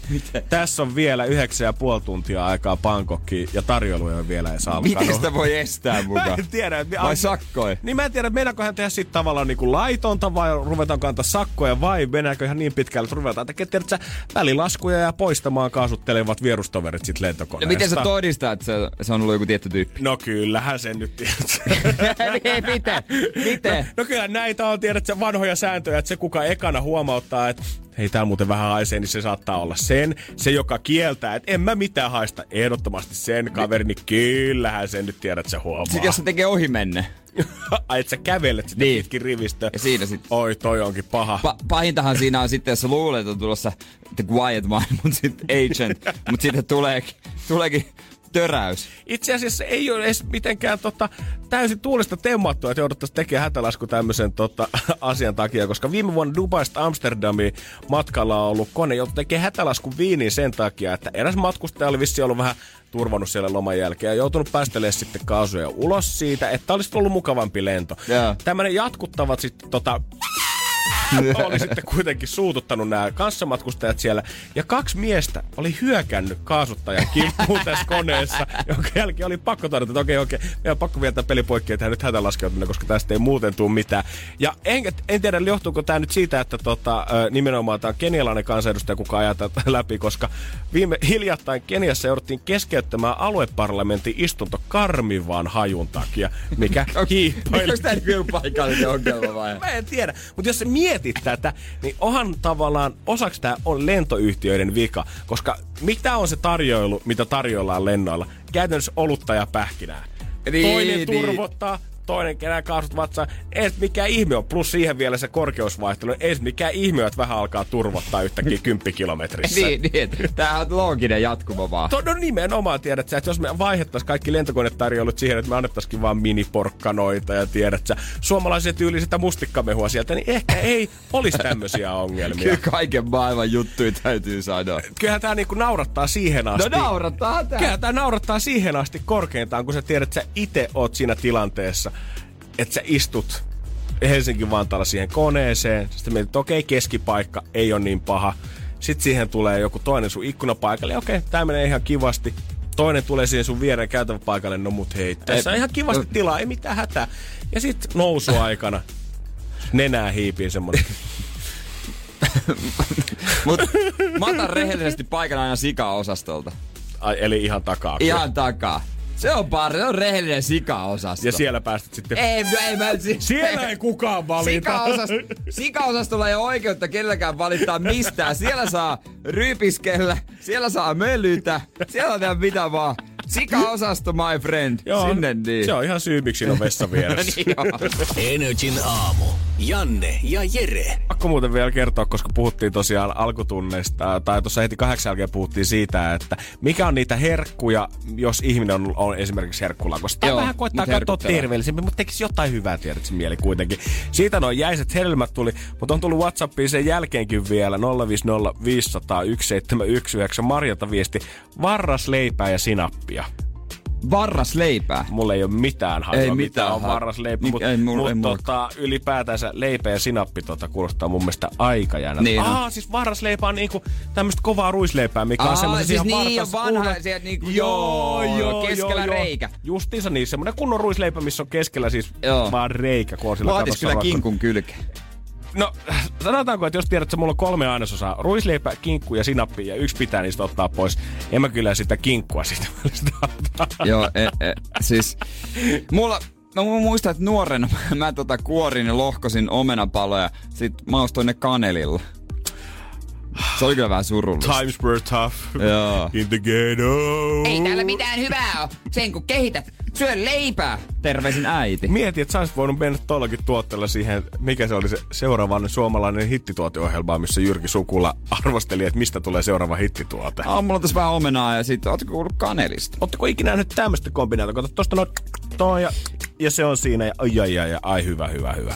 tässä on vielä yhdeksän ja puoli tuntia aikaa Bangkokkiin ja tarjoilu ei vielä edes alkanut. Miten sitä voi estää Mä mukaan? en tiedä. Että Vai sakkoi? Niin mä en tiedä, meinaanko hän tehdä sitten tavallaan niinku laitonta vai ruvetaanko antaa sakkoja vai mennäänkö ihan niin pitkälle, että ruvetaan tekemään tiedätkö, sä, välilaskuja ja poistamaan kaasuttelevat vierustoverit sit No lentokoneesta. miten sä todistat, että se, se on ollut joku tietty tyyppi? No kyllähän sen nyt tiedät. Ei, miten? Miten? No kyllä näitä on, tiedät sä, vanhoja sääntöjä, että se kuka ekana huomauttaa, että hei täällä muuten vähän haisee, niin se saattaa olla sen. Se, joka kieltää, että en mä mitään haista, ehdottomasti sen kaveri, niin kyllähän sen nyt tiedät, että se huomaa. Sitten jos se tekee ohi menne. Ai, että sä kävelet sitä Niin. pitkin rivistä. Ja siinä sit- Oi, toi onkin paha. Pa- pahintahan siinä on sitten, jos sä luulet, että on tulossa The Quiet Man, mutta sitten Agent, mutta sitten tulee, tuleekin töräys. Itse asiassa ei ole edes mitenkään tota, täysin tuulista temmattua, että jouduttaisiin tekemään hätälasku tämmöisen tota, asian takia, koska viime vuonna Dubaista Amsterdamiin matkalla on ollut kone, joutui tekemään hätälasku Viiniin sen takia, että eräs matkustaja oli vissi ollut vähän turvannut siellä loman jälkeen ja joutunut päästelemään sitten kaasuja ulos siitä, että olisi ollut mukavampi lento. Joo. Tämmöinen jatkuttavat sitten tota, oli sitten kuitenkin suututtanut nämä kanssamatkustajat siellä. Ja kaksi miestä oli hyökännyt kaasuttajan kimppuun tässä koneessa, jonka jälkeen oli pakko todeta, että okei, okei, meidän on pakko tämä peli poikki ja tehdä nyt hätälaskeutuminen, koska tästä ei muuten tule mitään. Ja en, en tiedä, johtuuko tämä nyt siitä, että tota, nimenomaan tämä on kenialainen kansanedustaja, kuka ajaa tätä läpi, koska viime hiljattain Keniassa jouduttiin keskeyttämään alueparlamentin istunto karmivan hajun takia, mikä hiippaili. Onko tämä paikallinen ongelma vai? Mä en tiedä. Mutta jos sä mietit tätä, niin onhan tavallaan osaksi tämä on lentoyhtiöiden vika. Koska mitä on se tarjoilu, mitä tarjoillaan lennoilla? Käytännössä olutta ja pähkinää. Niin, Toinen niin. turvottaa, toinen kenää kaasut vatsaan. Ei mikään ihme on. Plus siihen vielä se korkeusvaihtelu. Ei mikään ihme, että vähän alkaa turvottaa yhtäkkiä 10 kilometrissä. niin, niin. Tämähän on looginen jatkumo vaan. To, no nimenomaan tiedät sä, että jos me vaihettaisiin kaikki lentokonetarjoulut siihen, että me annettaisikin vaan miniporkkanoita ja tiedät sä, suomalaisen tyyli sitä mustikkamehua sieltä, niin ehkä ei olisi tämmöisiä ongelmia. Kyllä kaiken maailman juttuja täytyy sanoa. Kyllähän tää niinku naurattaa siihen asti. No naurattaa tää. Kyllähän tää naurattaa siihen asti korkeintaan, kun sä tiedät, että sä itse oot siinä tilanteessa, että sä istut Helsinki-Vantaalla siihen koneeseen. Sitten mietit, että okei, keskipaikka ei ole niin paha. Sitten siihen tulee joku toinen sun ikkunapaikalle. Okei, tää menee ihan kivasti. Toinen tulee siihen sun viereen käytäväpaikalle. No mut hei, tässä on ihan kivasti tilaa, ei mitään hätää. Ja sitten nousuaikana nenää hiipii semmonen. Mut mä otan rehellisesti paikan aina sika-osastolta. Ai, eli ihan takaa. Ihan takaa. Se on pari, se on rehellinen sika-osasto. Ja siellä päästit sitten... Ei, ei mä... Si- Siellä ei kukaan valita. Sika-osast- Sika-osastolla ei ole oikeutta kenelläkään valittaa mistään. Siellä saa rypiskellä, siellä saa mölytä, siellä on tehdä mitä vaan. Sika-osasto, my friend. Sinne niin. Se on ihan syy, miksi on vessa vieressä. niin. Energin aamu. Janne ja Jere. Pakko muuten vielä kertoa, koska puhuttiin tosiaan alkutunneista, tai tuossa heti kahdeksan jälkeen puhuttiin siitä, että mikä on niitä herkkuja, jos ihminen on, on esimerkiksi herkkulakossa. Joo, vähän koittaa katsoa herkuttelee. terveellisemmin, mutta tekisi jotain hyvää, tiedät se mieli kuitenkin. Siitä noin jäiset hedelmät tuli, mutta on tullut Whatsappiin sen jälkeenkin vielä 050 500 1719 Marjata viesti, varras leipää ja sinappia. Varras leipää. Mulla ei ole mitään hajua, Ei mitä mitään on Mik- mutta mut, tota, ylipäätänsä leipä ja sinappi tota, kuulostaa mun mielestä aika jännä. Niin on. Aa, siis varras leipä on niinku tämmöistä kovaa ruisleipää, mikä on Aa, semmoisen siis ihan niin, vartas- on vanha, kunnon- sieltä niinku- joo, keskellä reikä. Justiinsa niin, semmoinen kunnon ruisleipä, missä on keskellä siis Joo. vaan reikä. Kun on sillä Vaatis kyllä kinkun kylkeen. No, sanotaanko, että jos tiedät, että mulla on kolme ainesosaa, ruisleipä, kinkku ja sinappi, ja yksi pitää niistä ottaa pois, en mä kyllä sitä kinkkua siitä ottaa. Joo, e, e, siis mulla, mä muistan, että nuorena mä tota kuorin ja lohkosin omenapaloja, sit maustoin ne kanelilla. Se oli kyllä vähän surullista. Times were tough Joo. in the ghetto. Ei täällä mitään hyvää oo. Sen kun kehität, syö leipää. Terveisin äiti. Mieti, että sä olisit voinut mennä tuollakin tuotteella siihen, mikä se oli se seuraava suomalainen hittituoteohjelma, missä Jyrki Sukula arvosteli, että mistä tulee seuraava hittituote. Aa, mulla on tässä vähän omenaa ja sit ootko kuullut kanelista? Oletteko ikinä nähnyt tämmöistä kombinaatiota? Kato tosta noin, toi ja, ja se on siinä ja ai ai ai, ai, ai hyvä, hyvä, hyvä.